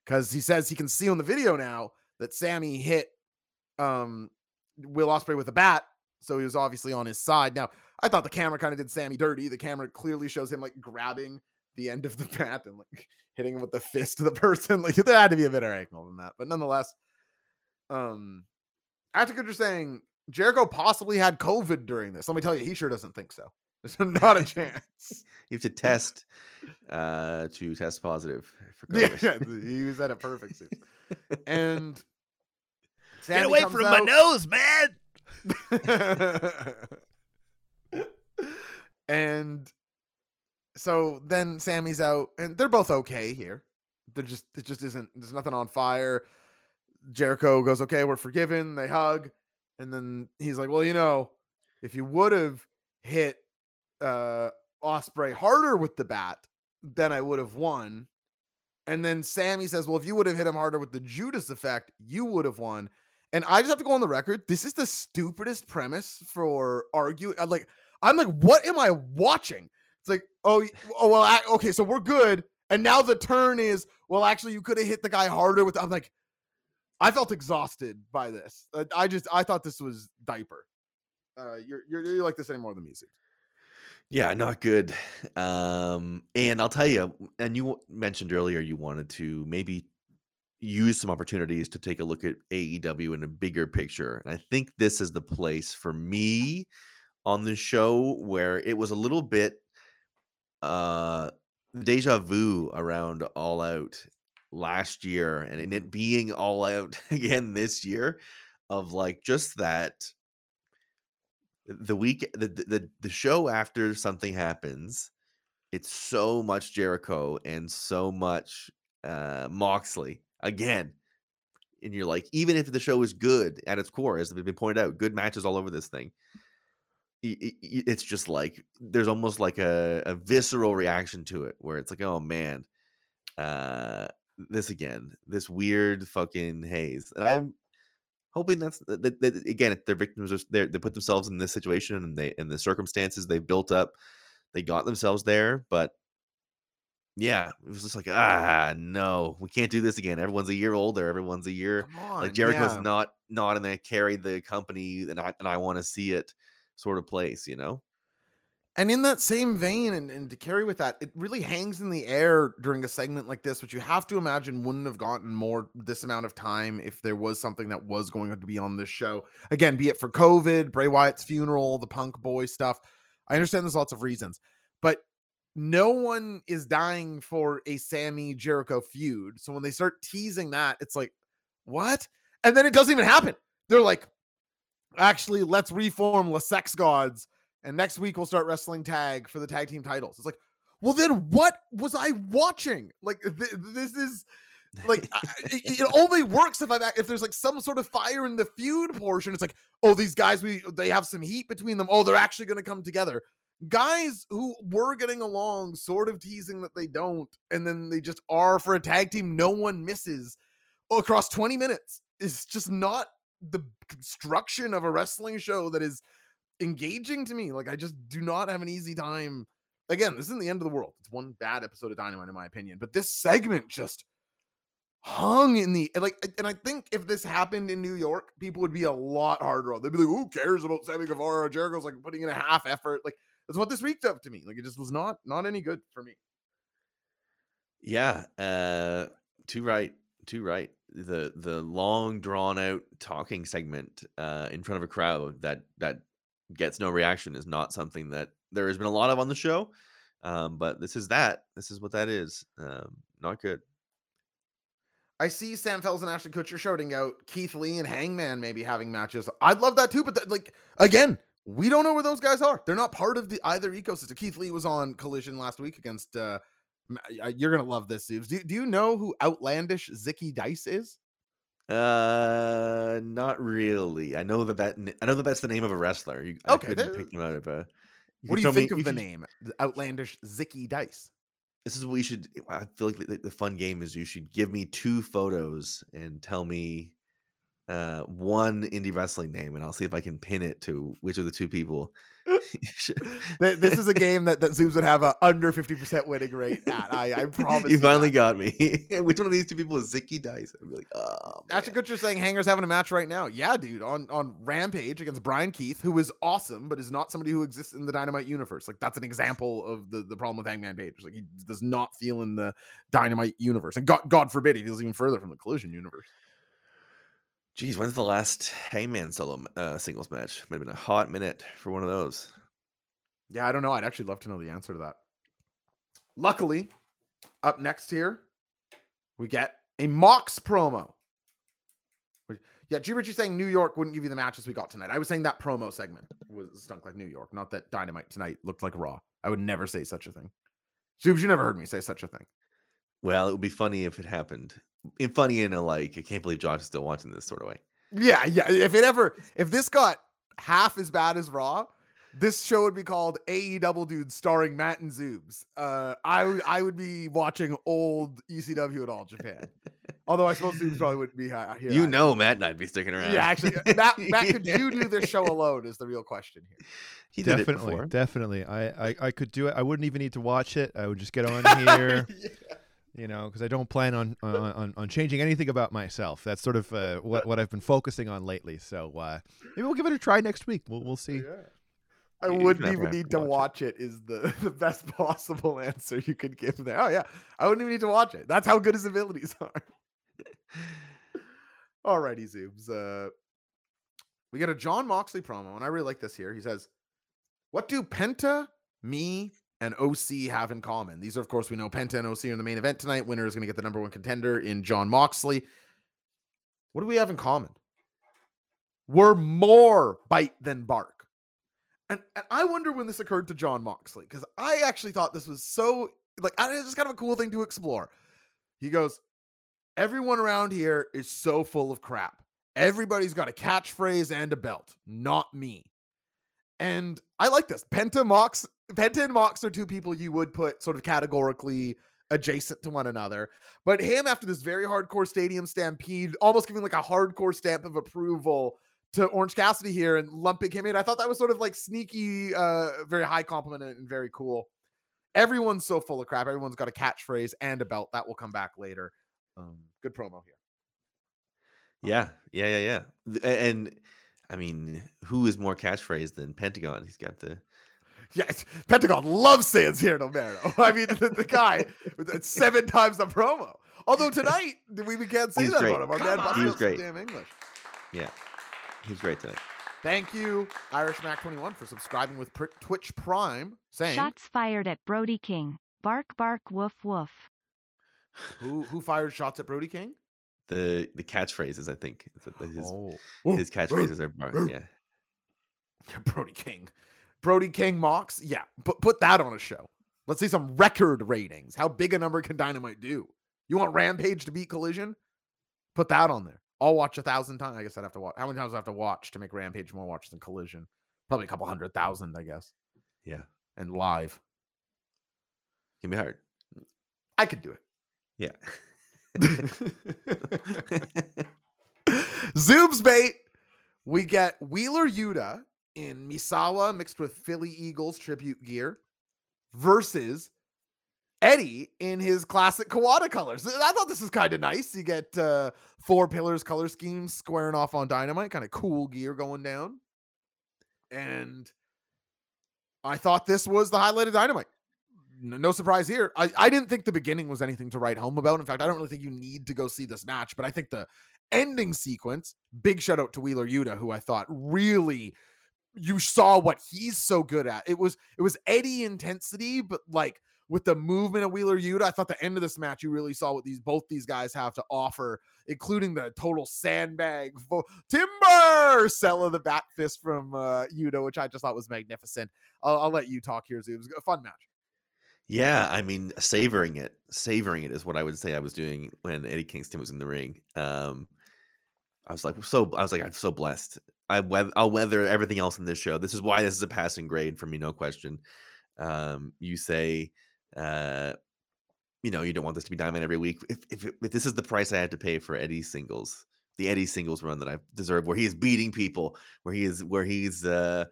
[SPEAKER 1] cuz he says he can see on the video now that Sammy hit um Will Ospreay with a bat, so he was obviously on his side. Now, I thought the camera kind of did Sammy dirty. The camera clearly shows him like grabbing the end of the bat and like hitting him with the fist of the person. Like there had to be a better angle than that. But nonetheless, um after you're saying Jericho possibly had COVID during this. Let me tell you, he sure doesn't think so. There's not a chance.
[SPEAKER 3] You have to test uh, to test positive for
[SPEAKER 1] yeah,
[SPEAKER 3] COVID.
[SPEAKER 1] yeah, he was at a perfect suit. And
[SPEAKER 5] Get away from my nose, man.
[SPEAKER 1] and so then Sammy's out, and they're both okay here. They're just it just isn't there's nothing on fire. Jericho goes, Okay, we're forgiven. They hug, and then he's like, Well, you know, if you would have hit uh Ospreay harder with the bat, then I would have won. And then Sammy says, Well, if you would have hit him harder with the Judas effect, you would have won. And I just have to go on the record. This is the stupidest premise for argue. I'm like, I'm like, what am I watching? It's like, oh, oh well, I, okay, so we're good. And now the turn is, well, actually, you could have hit the guy harder with. I'm like, I felt exhausted by this. Uh, I just, I thought this was diaper. Uh, you're, you're, you like this any more than Steve.
[SPEAKER 3] Yeah, not good. Um, and I'll tell you, and you mentioned earlier you wanted to maybe use some opportunities to take a look at AEW in a bigger picture. And I think this is the place for me on the show where it was a little bit uh deja vu around all out last year and it being all out again this year of like just that the week the, the the- show after something happens it's so much jericho and so much uh moxley again and you're like even if the show is good at its core as has been pointed out good matches all over this thing it's just like there's almost like a, a visceral reaction to it where it's like oh man uh this again this weird fucking haze. And i'm hoping that's that, that, again if their victims are they they put themselves in this situation and they and the circumstances they built up they got themselves there but yeah it was just like ah no we can't do this again everyone's a year older everyone's a year
[SPEAKER 1] on,
[SPEAKER 3] like Jericho's
[SPEAKER 1] yeah.
[SPEAKER 3] not not in the carry the company and I and I want to see it sort of place, you know?
[SPEAKER 1] And in that same vein, and, and to carry with that, it really hangs in the air during a segment like this, which you have to imagine wouldn't have gotten more this amount of time if there was something that was going to be on this show. Again, be it for COVID, Bray Wyatt's funeral, the punk boy stuff. I understand there's lots of reasons, but no one is dying for a Sammy Jericho feud. So when they start teasing that, it's like, what? And then it doesn't even happen. They're like, actually, let's reform the Sex Gods and next week we'll start wrestling tag for the tag team titles. It's like, well, then what was I watching? Like, th- this is like I- it, only works if I am if there's like some sort of fire in the feud portion. It's like, oh, these guys we they have some heat between them. Oh, they're actually going to come together. Guys who were getting along, sort of teasing that they don't, and then they just are for a tag team. No one misses across 20 minutes. It's just not the construction of a wrestling show that is engaging to me. Like I just do not have an easy time. Again, this isn't the end of the world. It's one bad episode of Dynamite, in my opinion. But this segment just hung in the like, and I think if this happened in New York, people would be a lot harder on. They'd be like, "Who cares about Sammy Guevara?" Jericho's like putting in a half effort. Like that's what this week up to me. Like it just was not not any good for me.
[SPEAKER 3] Yeah, uh, too right, too right. The the long drawn out talking segment uh, in front of a crowd that that gets no reaction is not something that there has been a lot of on the show. Um, but this is that. This is what that is. Um, not good.
[SPEAKER 1] I see Sam Fells and Ashton Kutcher shouting out Keith Lee and Hangman maybe having matches. I'd love that too, but like again, we don't know where those guys are. They're not part of the either ecosystem. Keith Lee was on Collision last week against. uh You're gonna love this, Zoobs. Do, do you know who Outlandish Zicky Dice is?
[SPEAKER 3] Uh, not really. I know that that I know that that's the name of a wrestler. You, I
[SPEAKER 1] Okay, there-
[SPEAKER 3] pick him out.
[SPEAKER 1] What do you
[SPEAKER 3] tell me-
[SPEAKER 1] think of the name? The Outlandish Zicky Dice.
[SPEAKER 3] This is what we should. I feel like the, the fun game is you should give me two photos and tell me uh, one indie wrestling name, and I'll see if I can pin it to which of the two people.
[SPEAKER 1] Th- This is a game that, that Zoobs would have a under 50% winning rate at. I, I promise.
[SPEAKER 3] you
[SPEAKER 1] you
[SPEAKER 3] finally
[SPEAKER 1] that.
[SPEAKER 3] got me. which one of these two people is Zicky Dice? Be like, oh.
[SPEAKER 1] Ashton. Kutcher saying Hanger's having a match right now. Yeah, dude, on on Rampage against Bryan Keith, who is awesome, but is not somebody who exists in the Dynamite universe. Like that's an example of the, the problem with Hangman Page. Like he does not feel in the Dynamite universe, and God God forbid he feels even further from the Collision universe.
[SPEAKER 3] Geez, when's the last Hangman solo uh, singles match? Might have been a hot minute for one of those.
[SPEAKER 1] Yeah, I don't know. I'd actually love to know the answer to that. Luckily, up next here, we get a Mox promo. Yeah, G Richie saying New York wouldn't give you the matches we got tonight. I was saying that promo segment was stunk like New York, not that Dynamite tonight looked like Raw. I would never say such a thing. Zoobs, you never heard me say such a thing.
[SPEAKER 3] Well, it would be funny if it happened. And funny in a like, I can't believe Josh is still watching this sort of way.
[SPEAKER 1] Yeah, yeah. If it ever, if this got half as bad as Raw, this show would be called AE Double Dudes starring Matt and Zoobs. Uh, I would I would be watching old ECW at All Japan. Although I suppose Zoobs probably wouldn't be hi- here.
[SPEAKER 3] You
[SPEAKER 1] either.
[SPEAKER 3] know, Matt and I'd be sticking around.
[SPEAKER 1] Yeah, actually, Matt, Matt, could you do this show alone? Is the real question here.
[SPEAKER 3] he did it
[SPEAKER 5] definitely,
[SPEAKER 3] before.
[SPEAKER 5] definitely. I, I I could do it. I wouldn't even need to watch it. I would just get on here. You know, because I don't plan on, on on on changing anything about myself. That's sort of uh, what what I've been focusing on lately. So uh, maybe we'll give it a try next week. We'll we'll see.
[SPEAKER 1] I
[SPEAKER 3] You- you
[SPEAKER 1] wouldn't even need to
[SPEAKER 3] watch
[SPEAKER 1] watch it. Is the the best possible answer you could give there? Oh yeah, I wouldn't even need to watch it. That's how good his abilities are. Alrighty, Zoobs. Uh, we get a John Moxley promo, and I really like this here. He says, "What do Penta, me, and OC have in common?" These are, of course, we know Penta and OC are in the main event tonight. Winner is going to get the number one contender in John Moxley. What do we have in common? We're more bite than bark. And, and I wonder when this occurred to John Moxley because I actually thought this was so like it's just kind of a cool thing to explore. He goes, Everyone around here is so full of crap. Everybody's got a catchphrase and a belt, not me. And I like this. Penta Mox, Penta and Mox are two people you would put sort of categorically adjacent to one another. But him after this very hardcore stadium stampede, almost giving like a hardcore stamp of approval to Orange Cassidy here and lumping him in. I thought that was sort of like sneaky, uh, very high compliment and very cool. Everyone's so full of crap. Everyone's got a catchphrase and a belt that will come back later. Um, good promo here.
[SPEAKER 3] Yeah, yeah, yeah, yeah. And I mean, who is more catchphrase than Pentagon? He's got the
[SPEAKER 1] Yes, Pentagon loves San Cero Miedo. I mean, the, the guy seven times the promo. Although tonight we, we can't say
[SPEAKER 3] He's
[SPEAKER 1] that
[SPEAKER 3] great.
[SPEAKER 1] about him. Our
[SPEAKER 4] Come
[SPEAKER 1] man
[SPEAKER 4] on.
[SPEAKER 1] Buster
[SPEAKER 3] He was great.
[SPEAKER 1] Damn English.
[SPEAKER 3] yeah. He's great tonight.
[SPEAKER 1] Thank you, Irish Mac 21, for subscribing with Twitch Prime, saying
[SPEAKER 2] Shots fired at Brody King. Bark, bark, woof, woof.
[SPEAKER 1] who who fired shots at Brody King?
[SPEAKER 3] The the catchphrases, I think, his
[SPEAKER 1] Oh,
[SPEAKER 3] his catchphrases are bar-
[SPEAKER 1] oh.
[SPEAKER 3] yeah.
[SPEAKER 1] Brody King. Brody King mocks. Yeah, put put that on a show. Let's see some record ratings. How big a number can Dynamite do? You want Rampage to beat Collision? Put that on there. I'll watch a thousand times. I guess I'd have to watch. How many times do I have to watch to make Rampage more watches than Collision? Probably a couple hundred thousand, I guess.
[SPEAKER 3] Yeah.
[SPEAKER 1] And live,
[SPEAKER 3] Can be hard.
[SPEAKER 1] I could do it.
[SPEAKER 3] Yeah.
[SPEAKER 1] Zoom's bait. We get Wheeler Yuta in Misawa mixed with Philly Eagles tribute gear versus Eddie in his classic Kawada colors. I thought this was kind of nice. You get uh, four pillars color schemes squaring off on dynamite, kind of cool gear going down. And I thought this was the highlight of dynamite. no surprise here. I, I didn't think the beginning was anything to write home about. In fact, I don't really think you need to go see this match, but I think the ending sequence, big shout out to Wheeler Yuta, who I thought really you saw what he's so good at. It was it was Eddie intensity, but like with the movement of Wheeler Yuta, I thought the end of this match you really saw what these both these guys have to offer, including the total sandbag vo- timber sell of the bat fist from uh, Yuta, which I just thought was magnificent. I'll, I'll let you talk here. It was a fun match.
[SPEAKER 3] Yeah, I mean, savoring it, savoring it is what I would say I was doing when Eddie Kingston was in the ring. Um, I was like, so I was like, I'm so blessed. I weath- I'll weather everything else in this show. This is why this is a passing grade for me, no question. Um, you say, uh, you know, you don't want this to be diamond every week. If, if if this is the price I had to pay for Eddie singles, the Eddie singles run that I deserve, where he is beating people, where he is where he's uh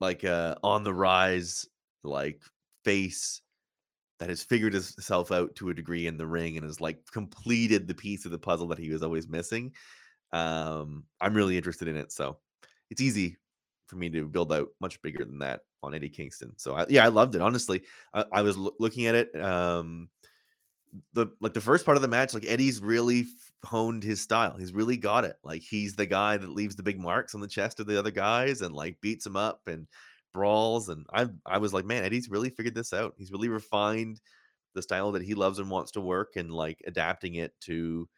[SPEAKER 3] like uh on the rise, like face that has figured himself out to a degree in the ring and has like completed the piece of the puzzle that he was always missing. Um, I'm really interested in it, so it's easy for me to build out much bigger than that on Eddie Kingston. So I, yeah, I loved it. Honestly, I, I was loo- looking at it. Um, the like the first part of the match, like Eddie's really honed his style. He's really got it. Like he's the guy that leaves the big marks on the chest of the other guys and like beats them up and brawls. And I I was like, man, Eddie's really figured this out. He's really refined the style that he loves and wants to work and like adapting it to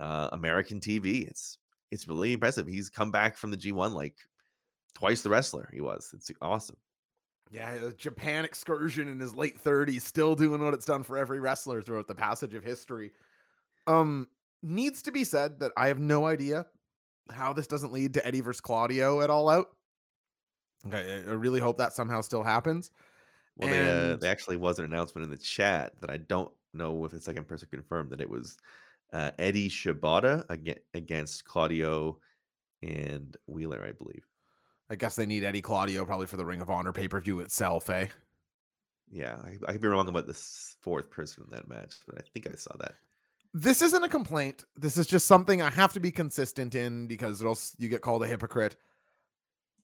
[SPEAKER 3] uh, American TV. It's it's really impressive. He's come back from the G1 like twice the wrestler he was. It's awesome.
[SPEAKER 1] Yeah, a Japan excursion in his late 30s, still doing what it's done for every wrestler throughout the passage of history. Um, needs to be said that I have no idea how this doesn't lead to Eddie versus Claudio at all out. Okay, I really hope that somehow still happens.
[SPEAKER 3] Well, they, uh,
[SPEAKER 1] And-
[SPEAKER 3] there actually was an announcement in the chat that I don't know if the second person confirmed that it was uh, Eddie Shibata aga- against Claudio and Wheeler, I believe.
[SPEAKER 1] I guess they need Eddie Claudio probably for the Ring of Honor pay per view itself, eh?
[SPEAKER 3] Yeah, I, I could be wrong about the fourth person in that match, but I think I saw that.
[SPEAKER 1] This isn't a complaint. This is just something I have to be consistent in because else you get called a hypocrite.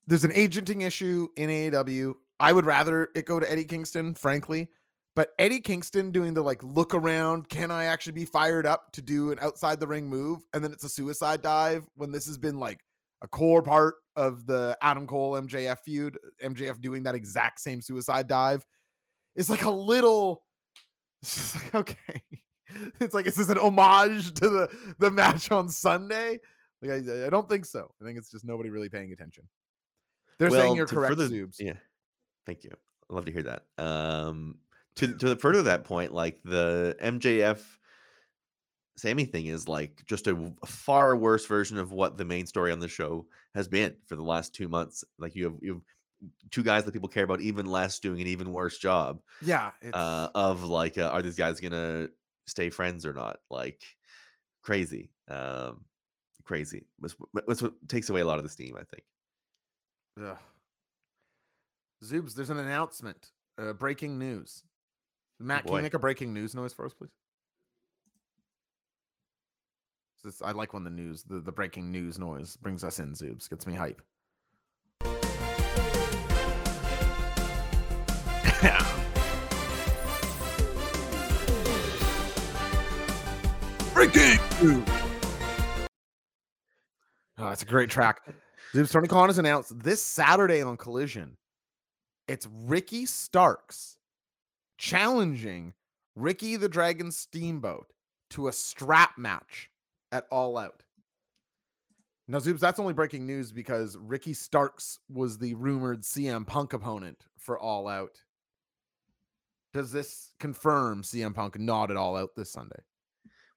[SPEAKER 1] There's an agenting issue in AEW. I would rather it go to Eddie Kingston, frankly. But Eddie Kingston doing the like look around, can I actually be fired up to do an outside the ring move? And then it's a suicide dive when this has been like a core part of the Adam Cole MJF feud, MJF doing that exact same suicide dive. It's like a little it's like okay. It's like is this an homage to the the match on Sunday? Like I, I don't think so. I think it's just nobody really paying attention. They're saying you're correct,
[SPEAKER 3] further-
[SPEAKER 1] Zoobs.
[SPEAKER 3] Yeah, thank you. I love to hear that. Um, to to the further that point, like the MJF Sammy thing is like just a far worse version of what the main story on the show has been for the last two months. Like you have you have two guys that people care about even less doing an even worse job
[SPEAKER 1] Yeah,
[SPEAKER 3] uh, of like uh, are these guys gonna stay friends or not? Like crazy, um, crazy. That's, what- that's what takes away a lot of the steam. I think.
[SPEAKER 1] ugh. Zoobs, there's an announcement. Uh, breaking news. Matt, can you make a breaking news noise for us, please? This, I like when the news, the, the breaking news noise brings us in, Zoobs. Gets me hype. breaking news. Oh, that's a great track. Zoobs Tony Khan has announced this Saturday on Collision. It's Ricky Starks challenging Ricky the Dragon Steamboat to a strap match at All Out. Now, Zoobs, that's only breaking news because Ricky Starks was the rumored CM Punk opponent for All Out. Does this confirm CM Punk not at All Out this Sunday?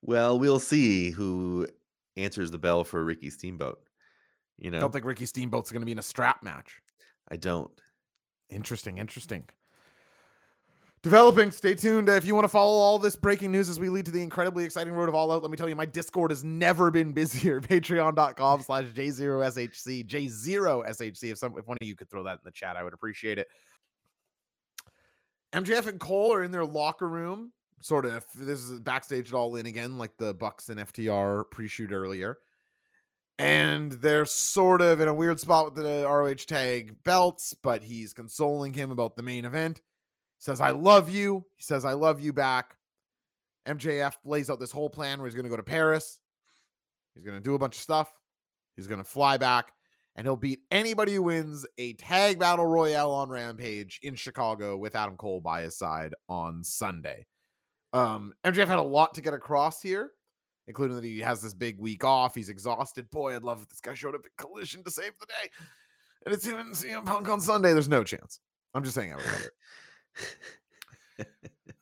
[SPEAKER 3] Well, we'll see who answers the bell for Ricky Steamboat. You know,
[SPEAKER 1] I don't think Ricky Steamboat's going to be in a strap match.
[SPEAKER 3] I don't.
[SPEAKER 1] Interesting, interesting. Developing. Stay tuned. If you want to follow all this breaking news as we lead to the incredibly exciting road of all out, let me tell you, my Discord has never been busier. Patreon.com slash J0SHC. J0SHC. If some if one of you could throw that in the chat, I would appreciate it. MJF and Cole are in their locker room. Sort of this is backstage at all in again, like the Bucks and FTR pre-shoot earlier. And they're sort of in a weird spot with the ROH tag belts, but he's consoling him about the main event. Says, I love you. He says, I love you back. MJF lays out this whole plan where he's going to go to Paris. He's going to do a bunch of stuff. He's going to fly back and he'll beat anybody who wins a tag battle royale on Rampage in Chicago with Adam Cole by his side on Sunday. Um, MJF had a lot to get across here, including that he has this big week off. He's exhausted. Boy, I'd love if this guy showed up at Collision to save the day. And it's him and CM Punk on Sunday. There's no chance. I'm just saying I.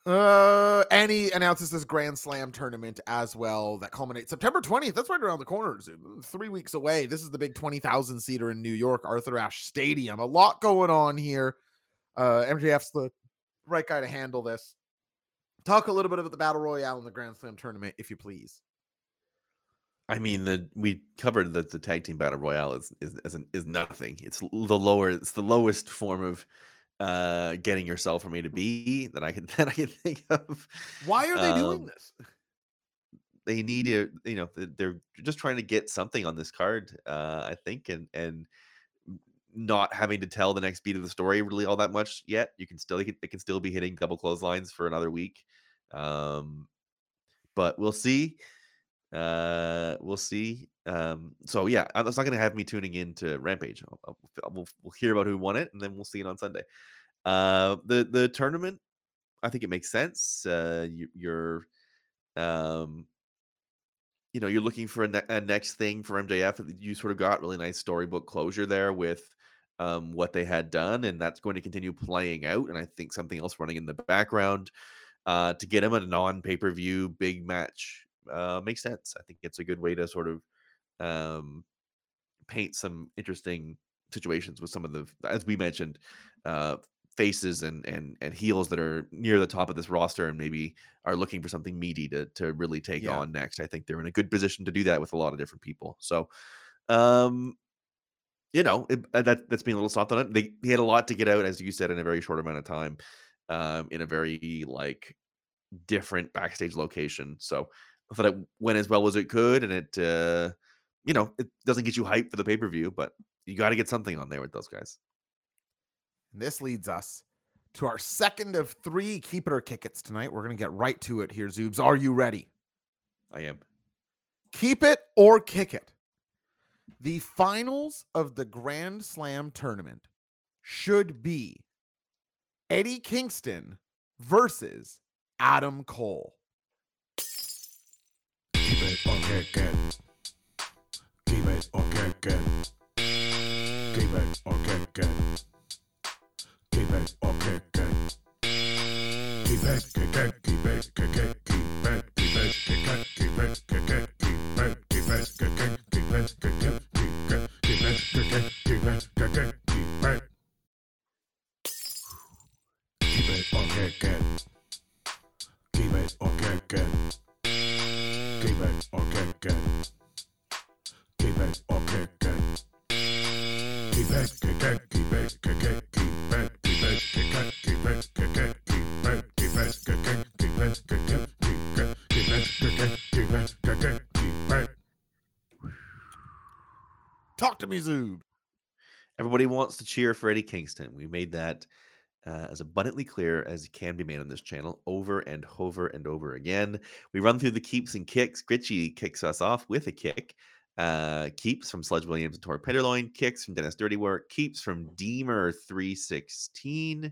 [SPEAKER 1] Uh, and he announces this Grand Slam tournament as well that culminates September 20th. That's right around the corner. Uh, Three weeks away. This is the big 20,000 seater in New York, Arthur Ashe Stadium. A lot going on here. Uh, MJF's the right guy to handle this. Talk a little bit about the Battle Royale and the Grand Slam tournament, if you please.
[SPEAKER 3] I mean, the we covered that the tag team battle royale is is is, is nothing. It's the lower. It's the lowest form of uh getting yourself from A to B that I can that I can think of.
[SPEAKER 1] Why are they doing
[SPEAKER 3] Um,
[SPEAKER 1] this?
[SPEAKER 3] They need to, you know, they're just trying to get something on this card. Uh, I think, and and not having to tell the next beat of the story really all that much yet. You can still, it can, it can still be hitting double clotheslines for another week. Um, but we'll see. Uh, we'll see. Um, so yeah, uh, that's not going to have me tuning in to Rampage. I'll, I'll, we'll, we'll hear about who won it, and then we'll see it on Sunday. Uh, the the tournament, I think it makes sense. Uh, you, you're, um, you know, you're looking for a, ne- a next thing for MJF. You sort of got really nice storybook closure there with um, what they had done, and that's going to continue playing out. And I think something else running in the background uh, to get him a non pay per view big match uh, makes sense. I think it's a good way to sort of um, paint some interesting situations with some of the, as we mentioned, uh, faces and and and heels that are near the top of this roster and maybe are looking for something meaty to to really take
[SPEAKER 1] Yeah.
[SPEAKER 3] on next. I think they're in a good position to do that with a lot of different people. So, um, you know, it, uh, that that's being a little soft on it. They he had a lot to get out, as you said, in a very short amount of time, um, in a very like different backstage location. So I thought it went as well as it could, and it, uh, you know, it doesn't get you hyped for the pay per view, but you got to get something on there with those guys.
[SPEAKER 1] And this leads us to our second of three keep it or kick it's tonight. We're going to get right to it here, Zoobs. Are you ready?
[SPEAKER 3] I am.
[SPEAKER 1] Keep it or kick it. The finals of the Grand Slam tournament should be Eddie Kingston versus Adam Cole.
[SPEAKER 8] Keep it or kick it. It or. Keep it or. Keep it or keep it, kick it, keep it, kick it, keep it, keep it, kick it, keep it, kick it, keep it. Keep it or. Keep it or. Keep it or kick Keep kick. Keep kick keep kick.
[SPEAKER 1] Talk to me, Zoob.
[SPEAKER 3] Everybody wants to cheer for Eddie Kingston. We made that uh, as abundantly clear as can be made on this channel over and over and over again. We run through the keeps and kicks. Gritchy kicks us off with a kick. Uh, keeps from Sludge Williams and Tor Penderloin. Kicks from Dennis Dirty Work. Keeps from Deemer316.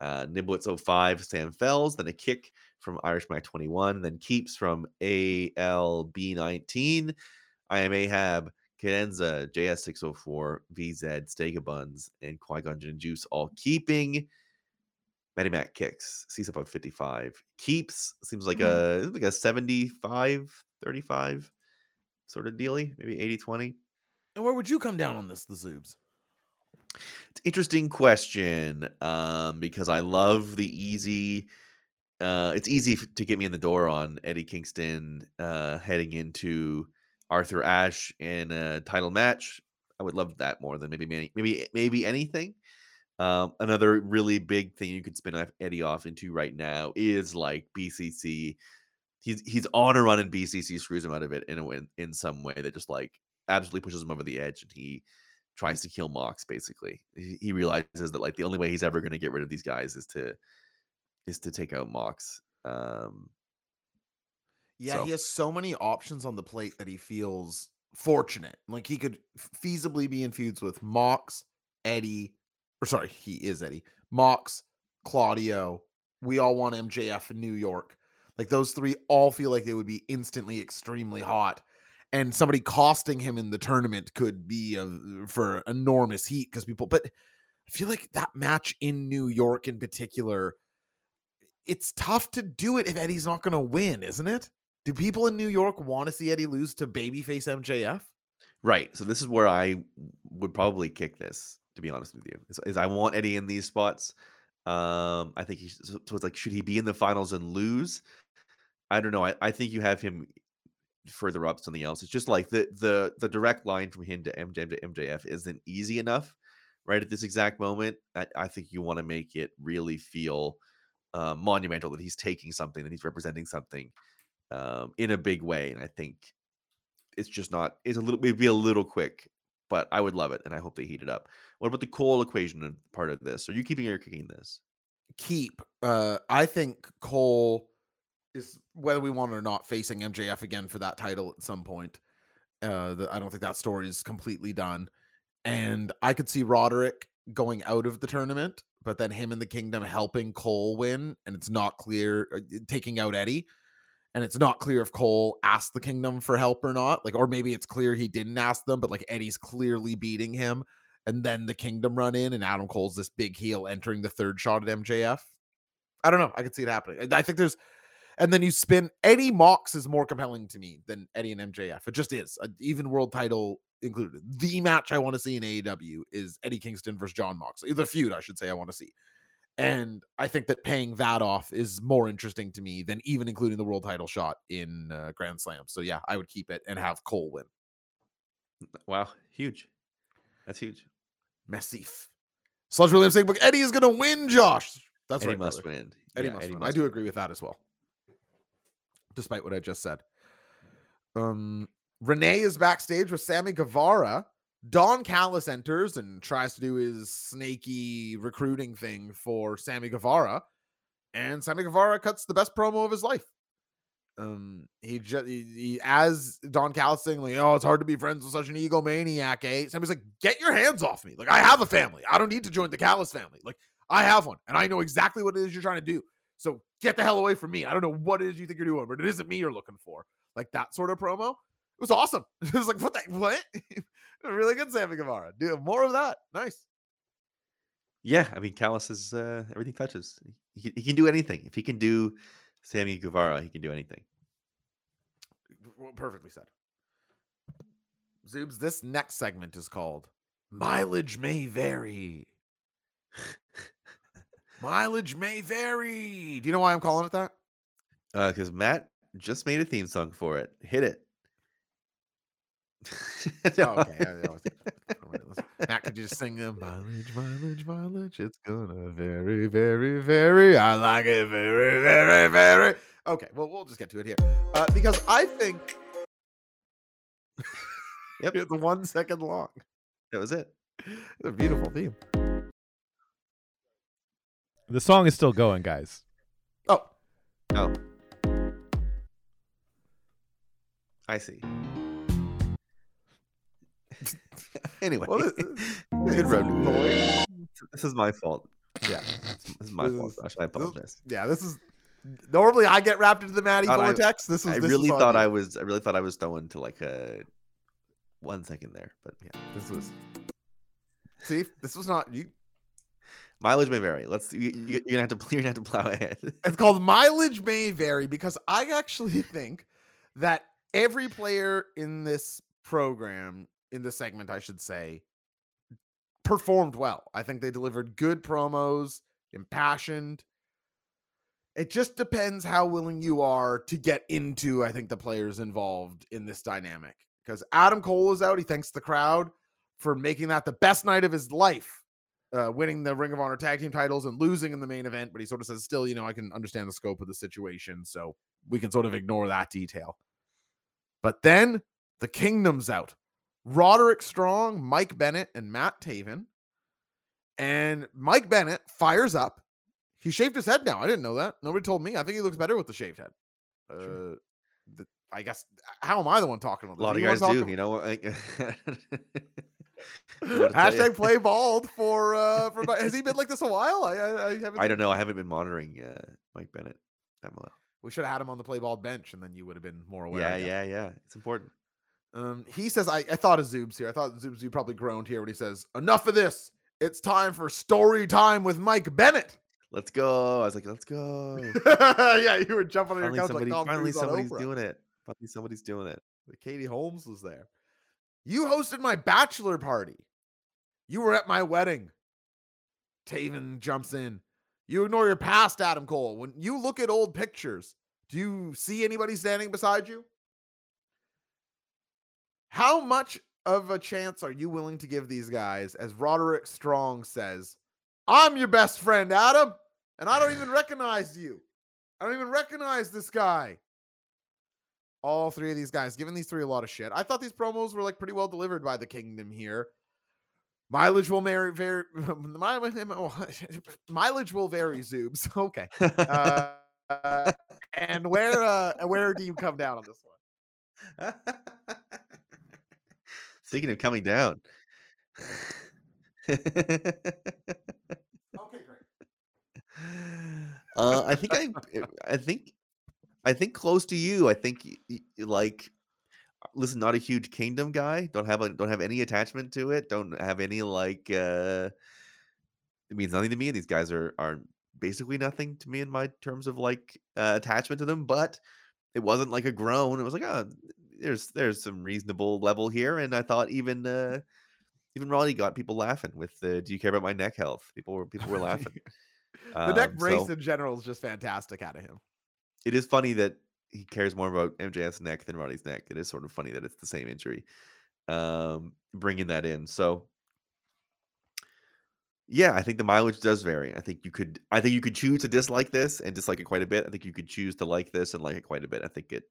[SPEAKER 3] Uh, Niblitz 05, Sam Fells. Then a kick from Irish Mac 21. Then keeps from ALB19. I am Ahab. Cadenza, JS604, VZ, Stega Buns, and Qui Gon Juice all keeping. Matty Mac kicks, sees up on 55. Keeps seems like a like a 75 35 sort of dealy, maybe 80 20.
[SPEAKER 1] And where would you come down on this, the Zoobs?
[SPEAKER 3] It's an interesting question um, because I love the easy. Uh, it's easy to get me in the door on Eddie Kingston uh, heading into Arthur Ashe in a title match. I would love that more than maybe many, maybe maybe anything. Um, another really big thing you could spin off Eddie off into right now is like BCC. He's he's on a run and BCC screws him out of it in a win in some way that just like absolutely pushes him over the edge and he tries to kill Mox basically. He, he realizes that like the only way he's ever going to get rid of these guys is to is to take out Mox. Um,
[SPEAKER 1] Yeah,
[SPEAKER 3] So-
[SPEAKER 1] he has so many options on the plate that he feels fortunate. Like he could feasibly be in feuds with Mox, Eddie, or sorry, he is Eddie, Mox, Claudio. We all want MJF in New York. Like those three all feel like they would be instantly extremely hot. And somebody costing him in the tournament could be a, for enormous heat because people, but I feel like that match in New York in particular, it's tough to do it if Eddie's not going to win, isn't it? Do people in New York want to see Eddie lose to babyface MJF?
[SPEAKER 3] right. So this is where I would probably kick this. To be honest with you, is, is I want Eddie in these spots. Um, I think he. So so it's like, should he be in the finals and lose? I don't know. I, I think you have him further up something else. It's just like the the the direct line from him to MJ to MJF isn't easy enough, right at this exact moment. I, I think you want to make it really feel uh, monumental that he's taking something, that he's representing something um, in a big way. And I think it's just not. It's a little maybe a little quick, but I would love it, and I hope they heat it up. What about the Cole equation part of this? Are you keeping or kicking this?
[SPEAKER 1] Keep. Uh, I think Cole is whether we want it or not facing MJF again for that title at some point. Uh, the, I don't think that story is completely done, and I could see Roderick going out of the tournament, but then him and the Kingdom helping Cole win, and it's not clear uh, taking out Eddie. and it's not clear if Cole asked the Kingdom for help or not. Like, or maybe it's clear he didn't ask them, but like Eddie's clearly beating him, and then the Kingdom run in, and Adam Cole's this big heel entering the third shot at MJF. I don't know. I could see it happening. I I think there's, and then you spin Eddie Mox is more compelling to me than Eddie and MJF. It just is, uh, even world title included. The match I want to see in AEW is Eddie Kingston versus John Moxley. The feud, I should say, I want to see. And I think that paying that off is more interesting to me than even including the world title shot in uh, Grand Slam. So yeah, I would keep it and have Cole win.
[SPEAKER 3] Wow, huge. That's huge.
[SPEAKER 1] Massif. Sludge Williams saying, but Eddie is going to win, Josh. That's
[SPEAKER 3] Eddie
[SPEAKER 1] right.
[SPEAKER 3] must
[SPEAKER 1] brother.
[SPEAKER 3] win.
[SPEAKER 1] Eddie
[SPEAKER 3] Yeah,
[SPEAKER 1] must
[SPEAKER 3] Eddie
[SPEAKER 1] win. I do
[SPEAKER 3] win.
[SPEAKER 1] agree with that as well. Despite what I just said. Um, Renee is backstage with Sammy Guevara. Don Callis enters and tries to do his snaky recruiting thing for Sammy Guevara. And Sammy Guevara cuts the best promo of his life. Um, he just he, he- as Don Callis saying, like, oh, it's hard to be friends with such an egomaniac, eh? Sammy's like, get your hands off me. Like, I have a family. I don't need to join the Callis family. Like, I have one, and I know exactly what it is you're trying to do. So get the hell away from me. I don't know what it is you think you're doing, but it isn't me you're looking for. Like that sort of promo. It was awesome. It was like, what the what? really good, Sammy Guevara. Do more of that. Nice.
[SPEAKER 3] Yeah, I mean, Callis is uh, everything touches. He, can- he can do anything. If he can do Sammy Guevara, he can do anything.
[SPEAKER 1] Perfectly said. Zoobs, this next segment is called Mileage May Vary. Mileage may vary. Do you know why I'm calling it that?
[SPEAKER 3] Because Matt just made a theme song for it. Hit it.
[SPEAKER 1] Oh, okay. I- I was- wait, let's- Matt, could you just sing the mileage, mileage, mileage? It's gonna very, very, very. I like it very, very, very. Okay, well, we'll just get to it here uh, because I think
[SPEAKER 3] Yep.
[SPEAKER 1] it's one second long.
[SPEAKER 3] That was it.
[SPEAKER 1] It's a beautiful theme.
[SPEAKER 5] The song is still going, guys.
[SPEAKER 1] Oh,
[SPEAKER 3] Oh. I see. anyway,
[SPEAKER 1] well, this,
[SPEAKER 3] good road.
[SPEAKER 1] boy.
[SPEAKER 3] This is my fault.
[SPEAKER 1] Yeah,
[SPEAKER 3] This is my
[SPEAKER 1] This
[SPEAKER 3] fault.
[SPEAKER 1] is-
[SPEAKER 3] Josh. I
[SPEAKER 1] this-
[SPEAKER 3] apologize.
[SPEAKER 1] yeah. This is normally I get wrapped into the Maddie
[SPEAKER 3] Thought I-
[SPEAKER 1] vortex. This was
[SPEAKER 3] I
[SPEAKER 1] this
[SPEAKER 3] really
[SPEAKER 1] is
[SPEAKER 3] thought. I was. I really thought I was throwing to like a one second there, but
[SPEAKER 1] Yeah, this was. See, this was not you.
[SPEAKER 3] Mileage may vary. Let's. You, mm. you, you're gonna have to. You're gonna have to plow ahead.
[SPEAKER 1] It's called mileage may vary because I actually think that every player in this program, in this segment, I should say, performed well. I think they delivered good promos, impassioned. It just depends how willing you are to get into, I think, the players involved in this dynamic. Because Adam Cole is out. He thanks the crowd for making that the best night of his life uh, winning the Ring of Honor tag team titles and losing in the main event, but he sort of says, still, you know, I can understand the scope of the situation. So we can sort of ignore that detail. But then the kingdom's out. Roderick Strong, Mike Bennett, and Matt Taven. And Mike Bennett fires up. He shaved his head now. I didn't know that. Nobody told me. I think he looks better with the shaved head. Uh, the, I guess. How am I the one talking about
[SPEAKER 3] A lot of
[SPEAKER 1] You
[SPEAKER 3] guys do, you know. like- What to tell ya.
[SPEAKER 1] Hashtag play bald for uh for has he been like this a while? I I, I haven't
[SPEAKER 3] I don't know. I haven't been monitoring uh, Mike Bennett. that.
[SPEAKER 1] We should have had him on the play bald bench, and then you would have been more aware.
[SPEAKER 3] Yeah, yeah, yeah. It's important.
[SPEAKER 1] Um, he says, I, I thought of Zoobs here. I thought Zoobs, you probably groaned here when he says, Enough of this. It's time for story time with Mike Bennett.
[SPEAKER 3] Let's go. I was like, let's go.
[SPEAKER 1] yeah, you were jumping on your couch
[SPEAKER 3] somebody,
[SPEAKER 1] like
[SPEAKER 3] finally somebody's doing it. Finally, somebody's doing it.
[SPEAKER 1] But Katie Holmes was there. You hosted my bachelor party. You were at my wedding. Taven jumps in. You ignore your past, Adam Cole. When you look at old pictures, do you see anybody standing beside you? How much of a chance are you willing to give these guys? As Roderick Strong says, I'm your best friend, Adam, and I don't even recognize you. I don't even recognize this guy all three of these guys, giving these three a lot of shit. I thought these promos were like pretty well delivered by the Kingdom here. Mileage will vary, vary, mileage will vary, Zoobs. Okay. Uh, uh, and where uh, where do you come down on this one?
[SPEAKER 3] Speaking of coming down.
[SPEAKER 1] Okay, great.
[SPEAKER 3] uh, I think I, I think, I think close to you. I think like, listen, not a huge kingdom guy. Don't have a, don't have any attachment to it. Don't have any like. uh It means nothing to me. These guys are are basically nothing to me in my terms of like uh, attachment to them. But it wasn't like a groan. It was like, oh, there's there's some reasonable level here. And I thought even. uh even Roddy got people laughing with the "Do you care about my neck health?" People were people were laughing.
[SPEAKER 1] the neck
[SPEAKER 3] Um,
[SPEAKER 1] brace
[SPEAKER 3] so-
[SPEAKER 1] in general is just fantastic out of him.
[SPEAKER 3] It is funny that he cares more about MJF's neck than Roddy's neck. It is sort of funny that it's the same injury. Um, bringing that in, so yeah, I think the mileage does vary. I think you could, I think you could choose to dislike this and dislike it quite a bit. I think you could choose to like this and like it quite a bit. I think it,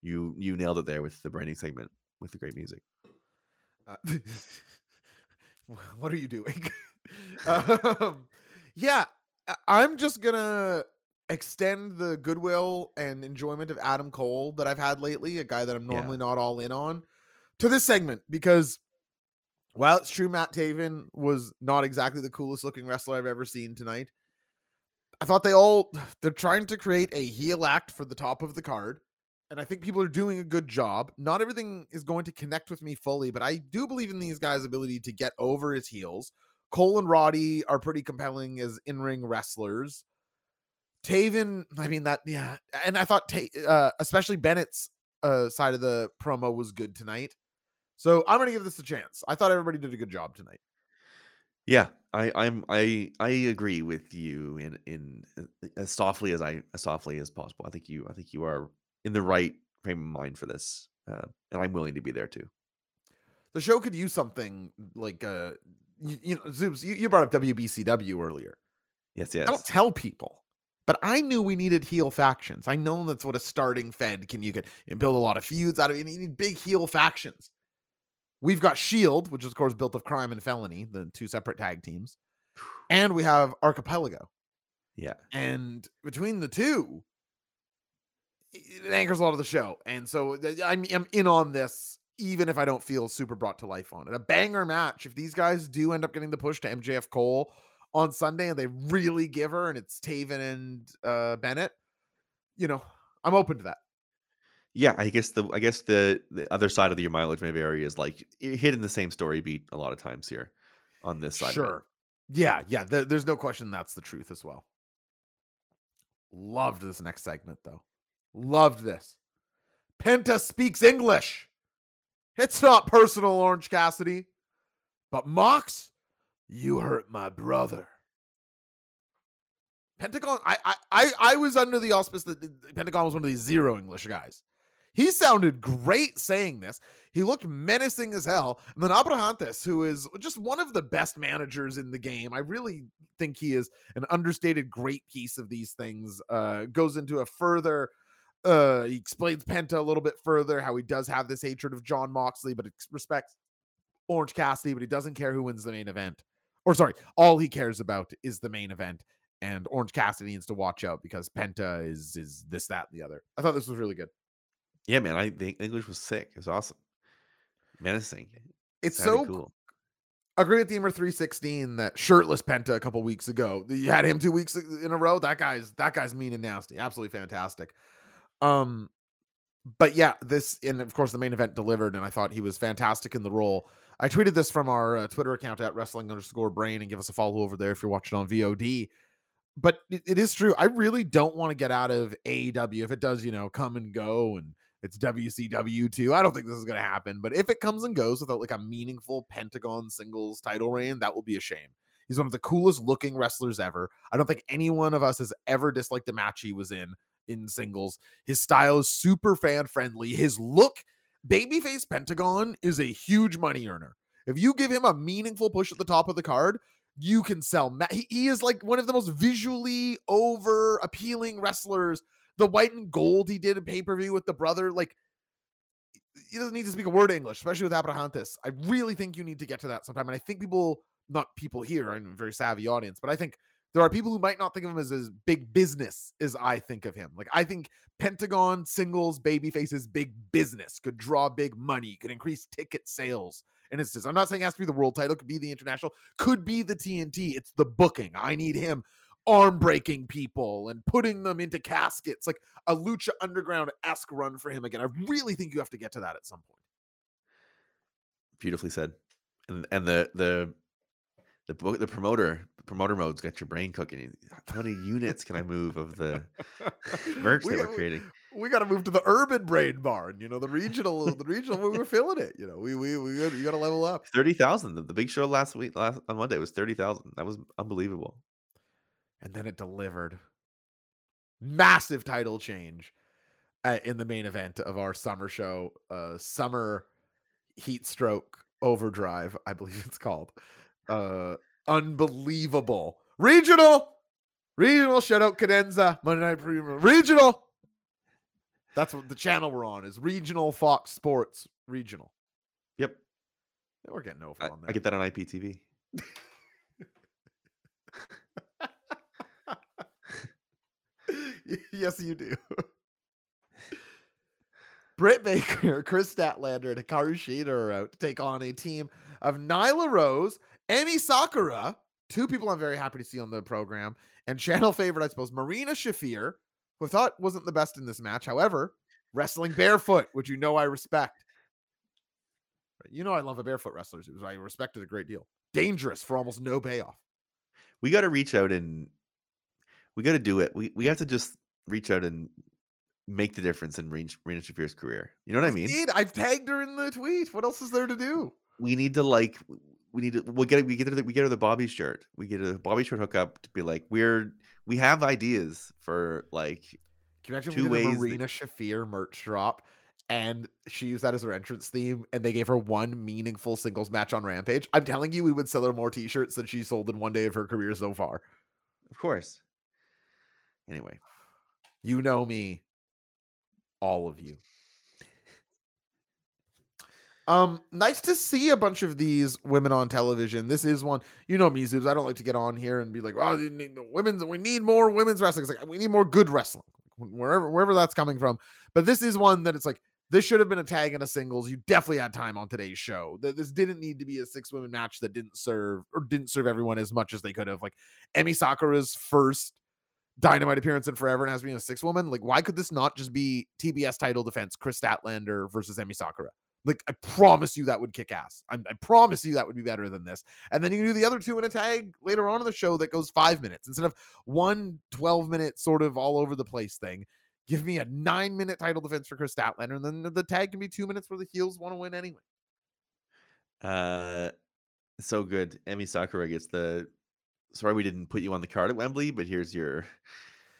[SPEAKER 3] you you nailed it there with the branding segment with the great music.
[SPEAKER 1] Uh, what are you doing? um, yeah, I'm just gonna extend the goodwill and enjoyment of Adam Cole that I've had lately, a guy that I'm
[SPEAKER 3] Yeah.
[SPEAKER 1] normally not all in on, to this segment because while it's true Matt Taven was not exactly the coolest looking wrestler I've ever seen tonight, I thought they all they're trying to create a heel act for the top of the card. And I think people are doing a good job. Not everything is going to connect with me fully, but I do believe in these guys' ability to get over his heels. Cole and Roddy are pretty compelling as in-ring wrestlers. Taven, I mean that, yeah. And I thought, Ta- uh, especially Bennett's uh, side of the promo was good tonight. So I'm gonna give this a chance. I thought everybody did a good job tonight.
[SPEAKER 3] Yeah, I I'm I I agree with you in in uh, as softly as I as softly as possible. I think you I think you are in the right frame of mind for this, uh, and I'm willing to be there too.
[SPEAKER 1] The show could use something like, uh, you, you know, Zoobs, you, you brought up WBCW earlier.
[SPEAKER 3] Yes,
[SPEAKER 1] I don't
[SPEAKER 3] yes.
[SPEAKER 1] tell people, but I knew we needed heel factions. I know that's what a starting Fed can you get and build a lot of feuds out of. You need big heel factions. We've got Shield, which is of course built of crime and felony, the two separate tag teams, and we have Archipelago.
[SPEAKER 3] Yeah,
[SPEAKER 1] And between the two, it anchors a lot of the show. And so uh, I'm, I'm in on this, even if I don't feel super brought to life on it. A banger match. If these guys do end up getting the push to MJF Cole on Sunday and they really give her, and it's Taven and uh, Bennett, you know, I'm open to that.
[SPEAKER 3] yeah. I guess the I guess the the other side of your mileage may vary is like hitting the same story beat a lot of times here on this side.
[SPEAKER 1] Sure. Yeah, yeah. there- there's no question that's the truth as well. Loved this next segment though. Loved this. Penta speaks English. It's not personal, Orange Cassidy. But Mox, you hurt my brother. Pentagon, I I I, was under the auspice that Pentagon was one of these zero English guys. He sounded great saying this. He looked menacing as hell. And then Abrahantes, who is just one of the best managers in the game, I really think he is an understated great piece of these things. Uh, goes into a further, uh, he explains Penta a little bit further how he does have this hatred of John Moxley, but respects Orange Cassidy, but he doesn't care who wins the main event. Or sorry, all he cares about is the main event and Orange Cassidy needs to watch out because Penta is is this, that, and the other. I thought this was really good.
[SPEAKER 3] Yeah, man. I think English was sick. It's awesome. Menacing.
[SPEAKER 1] It's so
[SPEAKER 3] cool.
[SPEAKER 1] agree with Themer 316 that shirtless Penta a couple weeks ago. You had him two weeks in a row. That guy's that guy's mean and nasty. Absolutely fantastic. Um, but yeah, this and of course the main event delivered, and I thought he was fantastic in the role. I tweeted this from our uh, Twitter account at wrestling underscore brain and give us a follow over there if you're watching on VOD. But it, it is true. I really don't want to get out of AEW if it does, you know, come and go and it's WCW too. I don't think this is going to happen. But if it comes and goes without like a meaningful Pentagon singles title reign, that will be a shame. He's one of the coolest looking wrestlers ever. I don't think any one of us has ever disliked the match he was in in singles. His style is super fan friendly. His look, babyface Pentagon, is a huge money earner. If you give him a meaningful push at the top of the card, you can sell. Ma- he, he is like one of the most visually over appealing wrestlers. The white and gold he did in pay per view with the brother, like he doesn't need to speak a word English, especially with Abrahantes. I really think you need to get to that sometime. And I think people, not people here, I'm a very savvy audience, but I think there are people who might not think of him as as big business as I think of him. Like I think Pentagon singles baby faces big business could draw big money, could increase ticket sales. And it's just I'm not saying it has to be the world title, could be the international, could be the TNT. It's the booking. I need him arm breaking people and putting them into caskets, like a Lucha Underground esque run for him again. I really think you have to get to that at some point.
[SPEAKER 3] Beautifully said. And and the the the book the promoter promoter mode's got your brain cooking. How many units can I move of the merch
[SPEAKER 1] We-
[SPEAKER 3] that we're creating?
[SPEAKER 1] we got to move to the urban brain barn. You know, the regional, the regional. We were feeling it. You know, we we we got, you got to level up.
[SPEAKER 3] Thirty thousand. The, the big show last week, last on Monday was thirty thousand. That was unbelievable.
[SPEAKER 1] And then it delivered. Massive title change uh, in the main event of our summer show, uh, summer heat stroke overdrive, I believe it's called. Uh, unbelievable regional, regional shout out cadenza Monday Night Premium regional. That's what the channel we're on is regional Fox Sports regional.
[SPEAKER 3] Yep,
[SPEAKER 1] We're getting over
[SPEAKER 3] I,
[SPEAKER 1] on
[SPEAKER 3] I get that on IPTV.
[SPEAKER 1] yes, you do. Britt Baker, Kris Statlander, and Hikaru Shida are out to take on a team of Nyla Rose, Emi Sakura, two people I'm very happy to see on the program, and channel favorite, I suppose, Marina Shafir, who I thought wasn't the best in this match. However, wrestling barefoot, which you know I respect. You know I love a barefoot wrestler. so I respect it a great deal. Dangerous for almost no payoff.
[SPEAKER 3] We got to reach out and we got to do it. We we have to just reach out and make the difference in Rena Shafir's career. You know what I mean?
[SPEAKER 1] Indeed, I've tagged her in the tweet. What else is there to do?
[SPEAKER 3] we need to like we need to we'll get we get her the, we get her the Bobby shirt. We get a Bobby shirt hookup to be like we're we have ideas for like
[SPEAKER 1] Can you imagine
[SPEAKER 3] two
[SPEAKER 1] we did a
[SPEAKER 3] ways that-
[SPEAKER 1] Shafir merch drop and she used that as her entrance theme and they gave her one meaningful singles match on Rampage? I'm telling you, we would sell her more t-shirts than she sold in one day of her career so far.
[SPEAKER 3] of course. Anyway,
[SPEAKER 1] You know me, all of you. Um, nice to see a bunch of these women on television. This is one, you know me, Zoobs. I don't like to get on here and be like, "Oh, you need the women's. We need more women's wrestling." It's like we need more good wrestling, wherever wherever that's coming from. But this is one that it's like this should have been a tag and a singles. You definitely had time on today's show. Th- This didn't need to be a six women match that didn't serve or didn't serve everyone as much as they could have. Like Emi Sakura's first dynamite appearance in forever and has been a six woman. Like, why could this not just be TBS title defense, Kris Statlander versus Emi Sakura? Like, I promise you that would kick ass. I, I promise you that would be better than this. And then you do the other two in a tag later on in the show that goes five minutes instead of one 12 minute sort of all over the place thing. Give me a nine minute title defense for Kris Statlander, and then the tag can be two minutes where the heels want to win anyway.
[SPEAKER 3] uh so good. Emi Sakura gets the sorry we didn't put you on the card at Wembley, but here's your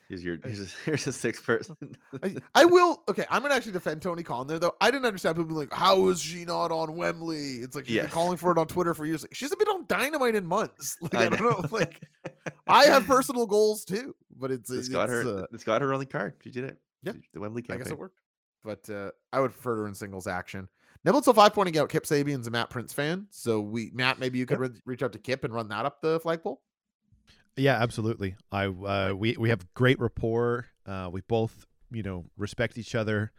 [SPEAKER 3] here's your here's a, here's a six person.
[SPEAKER 1] I, I will. Okay, I'm gonna actually defend Tony Khan there, though. I didn't understand people like, "How is she not on Wembley?" It's like she's been
[SPEAKER 3] Yes.
[SPEAKER 1] calling for it on Twitter for years. Like, she hasn't been on Dynamite in months. Like, I,
[SPEAKER 3] I
[SPEAKER 1] don't
[SPEAKER 3] know.
[SPEAKER 1] know. Like, I have personal goals too, but it's
[SPEAKER 3] it's
[SPEAKER 1] it's,
[SPEAKER 3] got her
[SPEAKER 1] uh,
[SPEAKER 3] it's got her on the card. She did it.
[SPEAKER 1] Yeah.
[SPEAKER 3] The Wembley
[SPEAKER 1] I guess it worked. But uh, I would prefer her in singles action. Nibble till five pointing out Kip Sabian's a Matt Prince fan, so we Matt maybe you could re- reach out to Kip and run that up the flagpole.
[SPEAKER 5] Yeah, absolutely. I uh, we we have great rapport. Uh, we both you know respect each other.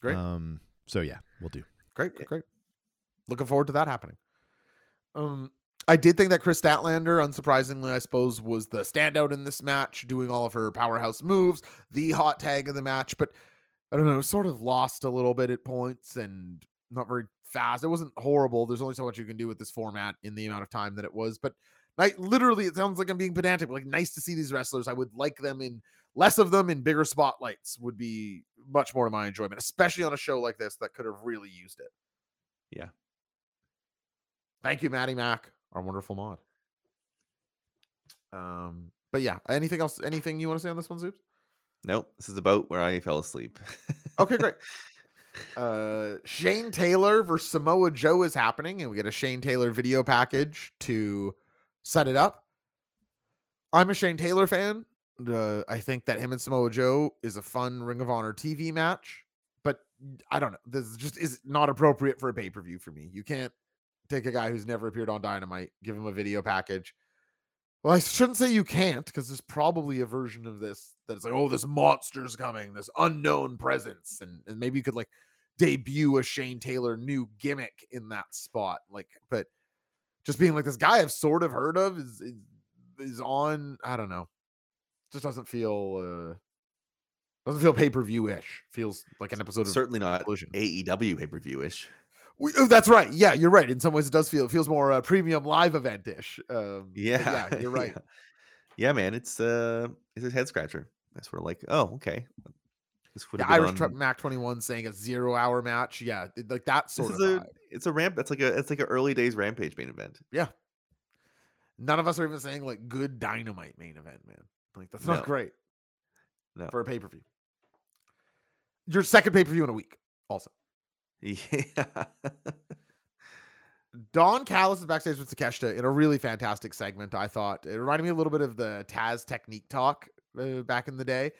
[SPEAKER 1] Great.
[SPEAKER 5] Um. So yeah, we'll do.
[SPEAKER 1] Great, great, great. Looking forward to that happening. Um, I did think that Kris Statlander, unsurprisingly, I suppose, was the standout in this match, doing all of her powerhouse moves, the hot tag of the match. But I don't know, sort of lost a little bit at points and not very fast. It wasn't horrible. There's only so much you can do with this format in the amount of time that it was. But like literally, it sounds like I'm being pedantic. Like nice to see these wrestlers. I would like them in less of them in bigger spotlights. Would be much more to my enjoyment, especially on a show like this that could have really used it.
[SPEAKER 3] Yeah.
[SPEAKER 1] Thank you, Maddie Mac, our wonderful mod. Um, but yeah, anything else? Anything you want to say on this one, Zoobs?
[SPEAKER 3] Nope. This is about where I fell asleep.
[SPEAKER 1] Okay, great. uh Shane Taylor versus Samoa Joe is happening, and we get a Shane Taylor video package to set it up. I'm a Shane Taylor fan. Uh, I think that him and Samoa Joe is a fun Ring of Honor TV match, but I don't know. This just is not appropriate for a pay per view for me. You can't take a guy who's never appeared on Dynamite, give him a video package. Well, I shouldn't say you can't because there's probably a version of this that's like, oh, this monster's coming, this unknown presence, and, and maybe you could like debut a Shane Taylor new gimmick in that spot. Like, but just being like this guy I've sort of heard of is is, is on. I don't know. Just doesn't feel uh doesn't feel pay per view ish. Feels like an episode of
[SPEAKER 3] Certainly not
[SPEAKER 1] Collision.
[SPEAKER 3] AEW pay per view ish.
[SPEAKER 1] Oh, that's right. Yeah, you're right. In some ways, it does feel it feels more uh, premium live event ish. Um,
[SPEAKER 3] Yeah,
[SPEAKER 1] yeah, you're right.
[SPEAKER 3] Yeah. Yeah, man, it's uh, it's a head scratcher. That's sort of like, oh, okay. This would
[SPEAKER 1] The Irish
[SPEAKER 3] on-
[SPEAKER 1] Mac 21 saying a zero hour match. Yeah, like that sort of
[SPEAKER 3] a, it's a ramp. It's like a, it's like an early days Rampage main event. Yeah.
[SPEAKER 1] None of us are even saying like good dynamite main event, man. Like that's not great
[SPEAKER 3] No.
[SPEAKER 1] for a pay per view. Your second pay per view in a week, also.
[SPEAKER 3] Yeah.
[SPEAKER 1] Don Callis is backstage with Takeshita in a really fantastic segment. I thought it reminded me a little bit of the Taz technique talk uh, back in the day,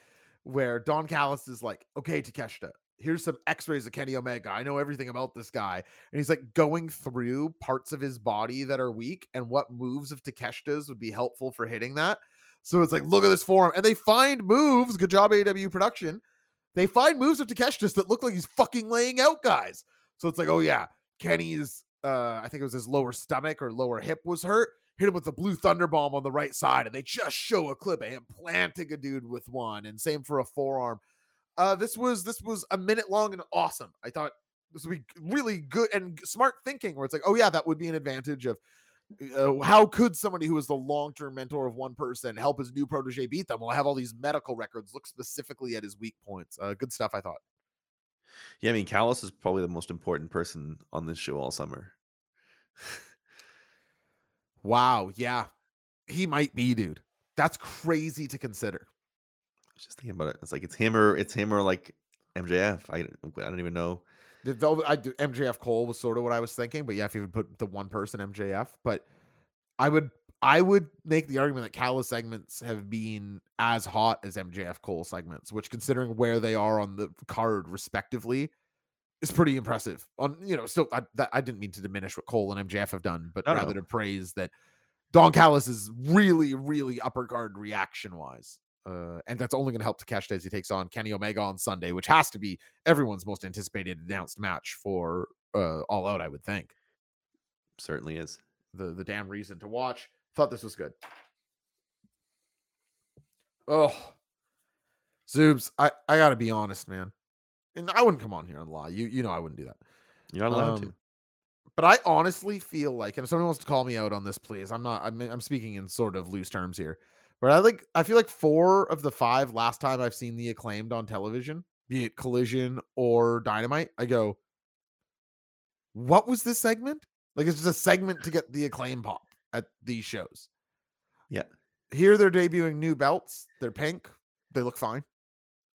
[SPEAKER 1] where Don Callis is like, "Okay, Takeshita, here's some X-rays of Kenny Omega. I know everything about this guy," and he's like going through parts of his body that are weak and what moves of Takeshita's would be helpful for hitting that. So it's like, look at this forearm, and they find moves. Good job, AW production. They find moves of Takeshita's that look like he's fucking laying out guys. So it's like, oh yeah, Kenny's uh I think it was his lower stomach or lower hip was hurt. Hit him with the blue thunder bomb on the right side, and they just show a clip of him planting a dude with one, and same for a forearm. Uh this was this was a minute long and awesome. I thought this would be really good and smart thinking where it's like, oh yeah, that would be an advantage of uh, how could somebody who is the long-term mentor of one person help his new protege beat them? Well, I have all these medical records. Look specifically at his weak points. Uh, good stuff, I thought.
[SPEAKER 3] yeah, I mean, Callis is probably the most important person on this show all summer.
[SPEAKER 1] Wow. Yeah. He might be, dude. That's crazy to consider.
[SPEAKER 3] I was just thinking about it. It's like it's him or it's him or like MJF. I I don't even know.
[SPEAKER 1] The Velvet, I do, MJF Cole was sort of what I was thinking, but yeah, if you would put the one person MJF, but I would I would make the argument that Callis segments have been as hot as MJF Cole segments, which considering where they are on the card respectively, is pretty impressive. On you know, still I, I didn't mean to diminish what Cole and MJF have done, but
[SPEAKER 3] No,
[SPEAKER 1] rather
[SPEAKER 3] no.
[SPEAKER 1] to praise that Don Callis is really, really upper guard reaction wise. Uh, and that's only going to help to Takeshita as he takes on Kenny Omega on Sunday, which has to be everyone's most anticipated announced match for uh, All Out, I would think.
[SPEAKER 3] Certainly is.
[SPEAKER 1] The the damn reason to watch. Thought this was good. Oh, Zoobs, I I gotta be honest, man, and I wouldn't come on here and lie. You you know I wouldn't do that.
[SPEAKER 3] You're not allowed to.
[SPEAKER 1] Um, But I honestly feel like, and if someone wants to call me out on this, please. I'm not. I'm I'm speaking in sort of loose terms here. But I like. I feel like four of the five last time I've seen the acclaimed on television, be it Collision or Dynamite, I go, "What was this segment? Like it's just a segment to get the acclaim pop at these shows."
[SPEAKER 3] Yeah.
[SPEAKER 1] Here they're debuting new belts. They're pink. They look fine.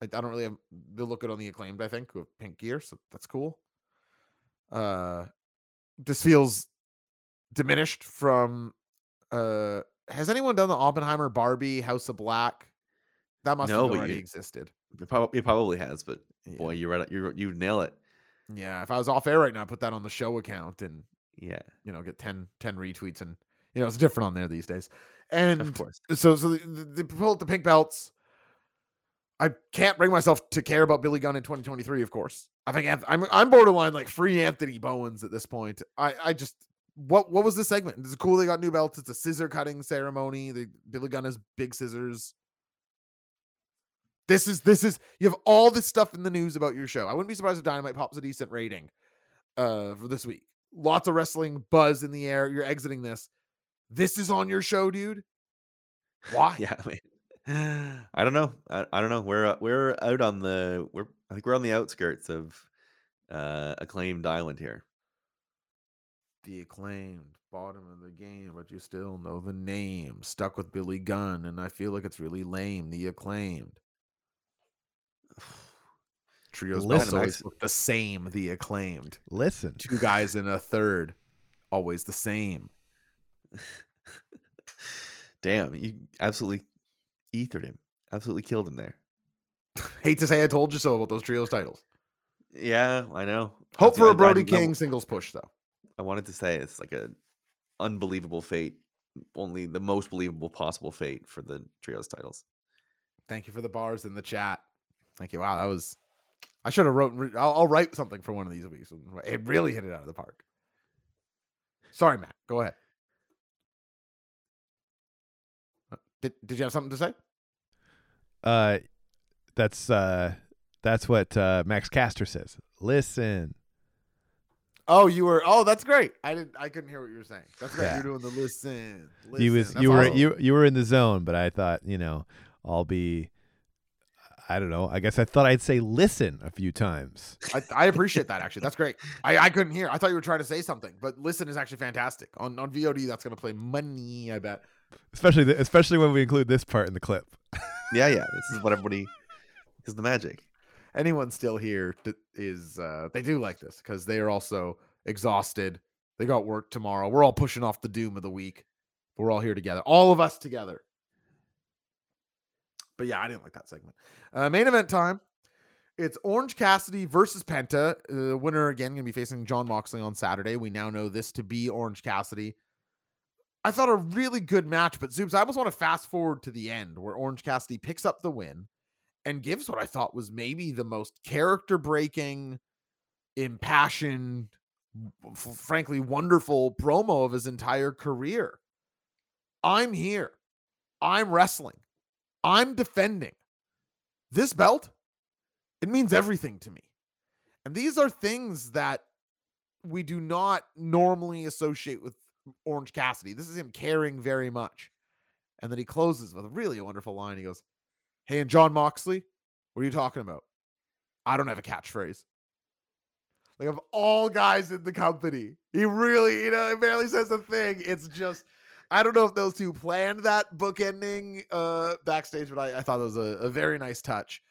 [SPEAKER 1] I, I don't really have. They look good on the acclaimed. I think with pink gear, so that's cool. Uh, this feels diminished from uh has anyone done the Oppenheimer Barbie House of Black? That must
[SPEAKER 3] No,
[SPEAKER 1] have already
[SPEAKER 3] you-
[SPEAKER 1] existed.
[SPEAKER 3] It probably, it probably has, but
[SPEAKER 1] Yeah.
[SPEAKER 3] boy, you're right. You you nail it.
[SPEAKER 1] Yeah, if I was off air right now, I'd put that on the show account and
[SPEAKER 3] Yeah.
[SPEAKER 1] you know get 10, 10 retweets and you know it's different on there these days. And
[SPEAKER 3] Of course.
[SPEAKER 1] so so the, the, they pull out the pink belts. I can't bring myself to care about Billy Gunn in 2023. Of course, I think I'm I'm borderline like free Anthony Bowens at this point. I I just what what was this segment? It's cool. They got new belts. It's a scissor cutting ceremony. The Billy Gunn has big scissors. This is this is you have all this stuff in the news about your show. I wouldn't be surprised if Dynamite pops a decent rating uh for this week. Lots of wrestling buzz in the air. You're exiting this. This is on your show, dude. Why?
[SPEAKER 3] Yeah, I mean, I don't know. I, I don't know. We're uh, we're out on the we're I think we're on the outskirts of uh acclaimed island here.
[SPEAKER 1] the acclaimed bottom of the game, but you still know the name. Stuck with Billy Gunn, and I feel like it's really lame. The acclaimed. Trios
[SPEAKER 5] Listen.
[SPEAKER 1] always look the same. The acclaimed.
[SPEAKER 5] Listen,
[SPEAKER 1] Two guys in a third, always the same.
[SPEAKER 3] Damn, you absolutely ethered him. Absolutely killed him there.
[SPEAKER 1] Hate to say I told you so about those trios titles.
[SPEAKER 3] Yeah, I know.
[SPEAKER 1] Hope
[SPEAKER 3] That's-
[SPEAKER 1] for a Brody King singles push though.
[SPEAKER 3] I wanted to say it's like a unbelievable fate, only the most believable possible fate for the trios titles.
[SPEAKER 1] Thank you for the bars in the chat. Thank you. Wow, that was. I should have wrote. I'll, I'll write something for one of these weeks. It really hit it out of the park. Sorry, Matt. Go ahead. Did Did you have something to say?
[SPEAKER 5] uh, that's uh, that's what uh, Max Caster says. Listen,
[SPEAKER 1] Oh, you were. Oh, that's great. I didn't. I couldn't hear what you were saying. That's great.
[SPEAKER 5] Yeah.
[SPEAKER 1] You're doing the listen.
[SPEAKER 5] you was.
[SPEAKER 1] That's
[SPEAKER 5] you were
[SPEAKER 1] awesome.
[SPEAKER 5] you you were in the zone, but I thought you know I'll be. I don't know. I guess I thought I'd say listen a few times.
[SPEAKER 1] I, I appreciate that. Actually, that's great. I, I couldn't hear. I thought you were trying to say something, but listen is actually fantastic on on VOD. That's gonna play money. I bet.
[SPEAKER 5] Especially the, especially when we include this part in the clip.
[SPEAKER 3] Yeah, yeah. This is what everybody is the magic.
[SPEAKER 1] anyone still here is uh they do like this because they are also exhausted. They got work tomorrow. We're all pushing off the doom of the week we're all here together. All of us together. But yeah i didn't like that segment. Uh main event time. It's orange cassidy versus penta. Uh, winner again gonna be facing john moxley on saturday. We now know this to be orange cassidy i thought a really good match but Zoobs i almost want to fast forward to the end where orange cassidy picks up the win and gives what I thought was maybe the most character breaking, impassioned, frankly, wonderful promo of his entire career. I'm here. I'm wrestling. I'm defending. This belt, it means everything to me. And these are things that we do not normally associate with Orange Cassidy. This is him caring very much. And then he closes with a really wonderful line. He goes, Hey, and John Moxley, what are you talking about? I don't have a catchphrase. Like of all guys in the company, he really, you know, he barely says a thing. It's just, I don't know if those two planned that book ending uh backstage, but I, I thought it was a, a very nice touch.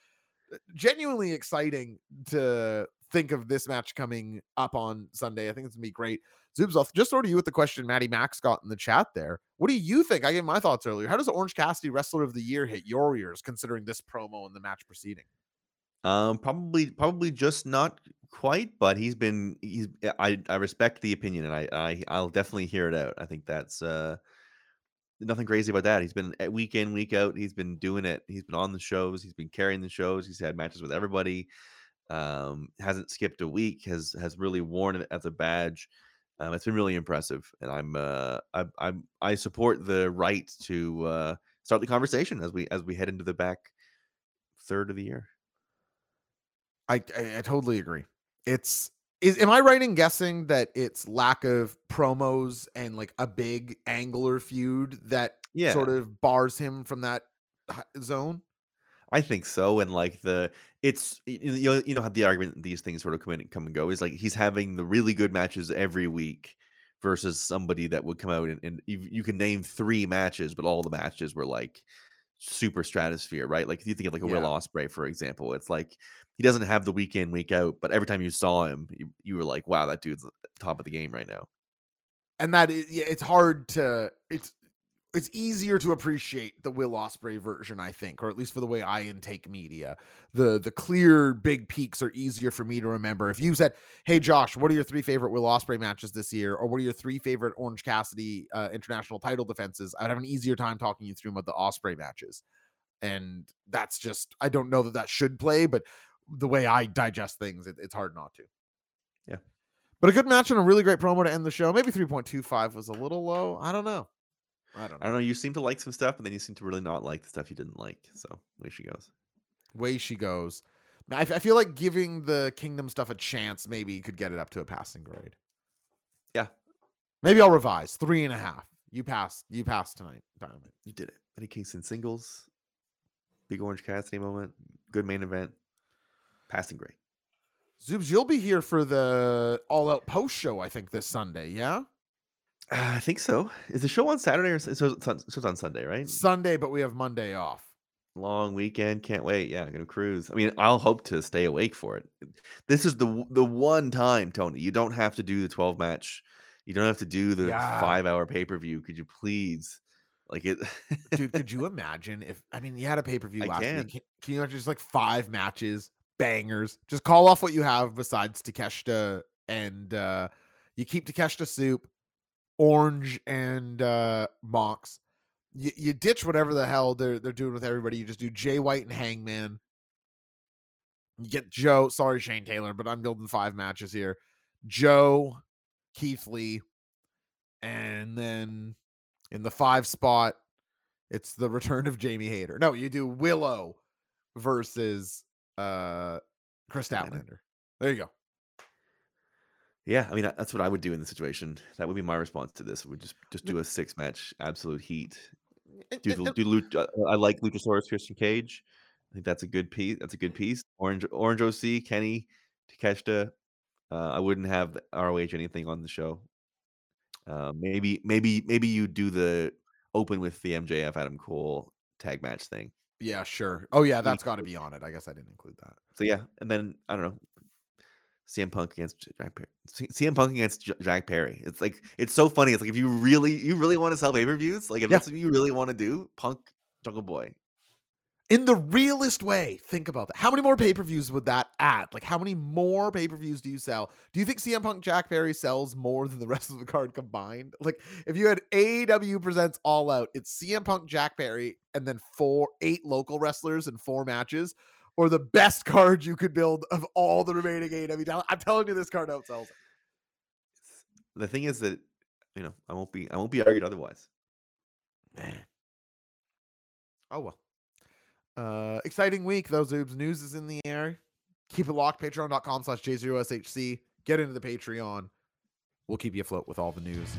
[SPEAKER 1] Genuinely exciting to think of this match coming up on Sunday. I think it's gonna be great. I'll just throw to you with the question Maddie Max got in the chat there. What do you think? I gave my thoughts earlier. How does Orange Cassidy Wrestler of the Year hit your ears, considering this promo and the match proceeding?
[SPEAKER 3] Um, probably, probably just not quite, but he's been. He's. I. I respect the opinion, and I. I. I'll definitely hear it out. I think that's uh, nothing crazy about that. He's been at week in, week out. He's been doing it. He's been on the shows. He's been carrying the shows. He's had matches with everybody. Um, hasn't skipped a week. Has has really worn it as a badge. Um, it's been really impressive, and I'm. Uh, I. I'm. I support the right to uh, start the conversation as we as we head into the back third of the year.
[SPEAKER 1] I, I I totally agree. It's is am I right in guessing that it's lack of promos and like a big angler feud that
[SPEAKER 3] Yeah.
[SPEAKER 1] sort of bars him from that zone?
[SPEAKER 3] I think so, and like the it's you know, you know how the argument these things sort of come in and come and go is like he's having the really good matches every week versus somebody that would come out and, and you, you can name three matches, but all the matches were like super stratosphere, right? Like if you think of like a Will Ospreay, for example, it's like he doesn't have the week in week out, but every time you saw him, you, you were like, wow, that dude's top of the game right now.
[SPEAKER 1] and that is, yeah, it's hard to it's it's easier to appreciate the Will Ospreay version, I think, or at least for the way I intake media. The the clear big peaks are easier for me to remember. If you said, "Hey Josh, what are your three favorite Will Ospreay matches this year?" or "What are your three favorite Orange Cassidy uh, international title defenses?" I'd have an easier time talking you through about the Ospreay matches. And that's just I don't know that that should play, but the way I digest things, it, it's hard not to.
[SPEAKER 3] Yeah.
[SPEAKER 1] But a good match and a really great promo to end the show. Maybe 3.25 was a little low. I don't know. I don't know.
[SPEAKER 3] I don't know. You seem to like some stuff, and then you seem to really not like the stuff you didn't like. So way she goes.
[SPEAKER 1] way she goes. I, I feel like giving the kingdom stuff a chance maybe you could get it up to a passing grade.
[SPEAKER 3] Yeah.
[SPEAKER 1] Maybe I'll revise three and a half. You passed. You passed tonight. Dynamite.
[SPEAKER 3] You did it. Eddie Kingston singles, big Orange Cassidy moment, good main event, passing grade.
[SPEAKER 1] Zoobs, you'll be here for the all out post show, I think, this Sunday. Yeah.
[SPEAKER 3] Uh, I think so. Is the show on Saturday or so on, so it's on Sunday, right?
[SPEAKER 1] Sunday, but we have Monday off.
[SPEAKER 3] Long weekend, can't wait. Yeah, gonna cruise. I mean, I'll hope to stay awake for it. This is the the one time, Tony. You don't have to do the twelve match. You don't have to do the
[SPEAKER 1] Yeah.
[SPEAKER 3] five hour pay per view. Could you please? Like it,
[SPEAKER 1] Dude, could you imagine if I mean you had a pay-per-view
[SPEAKER 3] I
[SPEAKER 1] last
[SPEAKER 3] can.
[SPEAKER 1] week? Can, can you imagine just like five matches, bangers? Just call off what you have besides Takeshita and uh you keep Takeshita soup, orange and uh Mox. You, you ditch whatever the hell they're they're doing with everybody. You just do Jay White and Hangman. You get Joe, sorry Shane Taylor, but I'm building five matches here. Joe, Keith Lee, and then in the five spot, it's the return of Jamie Hayter. No, you do Willow versus uh Kris
[SPEAKER 3] Statlander.
[SPEAKER 1] Statlander. There you go.
[SPEAKER 3] Yeah. I mean, that's what I would do in the situation. That would be my response to this. Would just just do a six match absolute heat.
[SPEAKER 1] And-
[SPEAKER 3] Do
[SPEAKER 1] and-
[SPEAKER 3] the do Luch, uh, I like Luchasaurus Christian Cage. I think that's a good piece. That's a good piece. Orange Orange OC Kenny Takeshita. Uh, I wouldn't have the ROH anything on the show. Uh, maybe maybe maybe you do the open with the MJF Adam Cole tag match thing.
[SPEAKER 1] yeah, sure. Oh yeah, that's got to be on it. I guess I didn't include that.
[SPEAKER 3] So yeah, and then I don't know. CM Punk against Jack Perry. CM Punk against Jack Perry. It's like it's so funny. It's like if you really you really want to sell pay per views, like if
[SPEAKER 1] Yeah.
[SPEAKER 3] that's what you really want to do, Punk Jungle Boy.
[SPEAKER 1] In the realest way, think about that. How many more pay-per-views would that add? Like how many more pay-per-views do you sell? Do you think CM Punk Jack Perry sells more than the rest of the card combined? Like if you had AEW presents all out, it's CM Punk Jack Perry and then four eight local wrestlers and four matches, or the best card you could build of all the remaining AEW. I'm telling you this card outsells.
[SPEAKER 3] The thing is that you know I won't be I won't be argued otherwise.
[SPEAKER 1] Man. Oh well. Uh exciting week, though, Zoobs. News is in the air. Keep it locked. Patreon.com slash J0SHC. Get into the Patreon. We'll keep you afloat with all the news.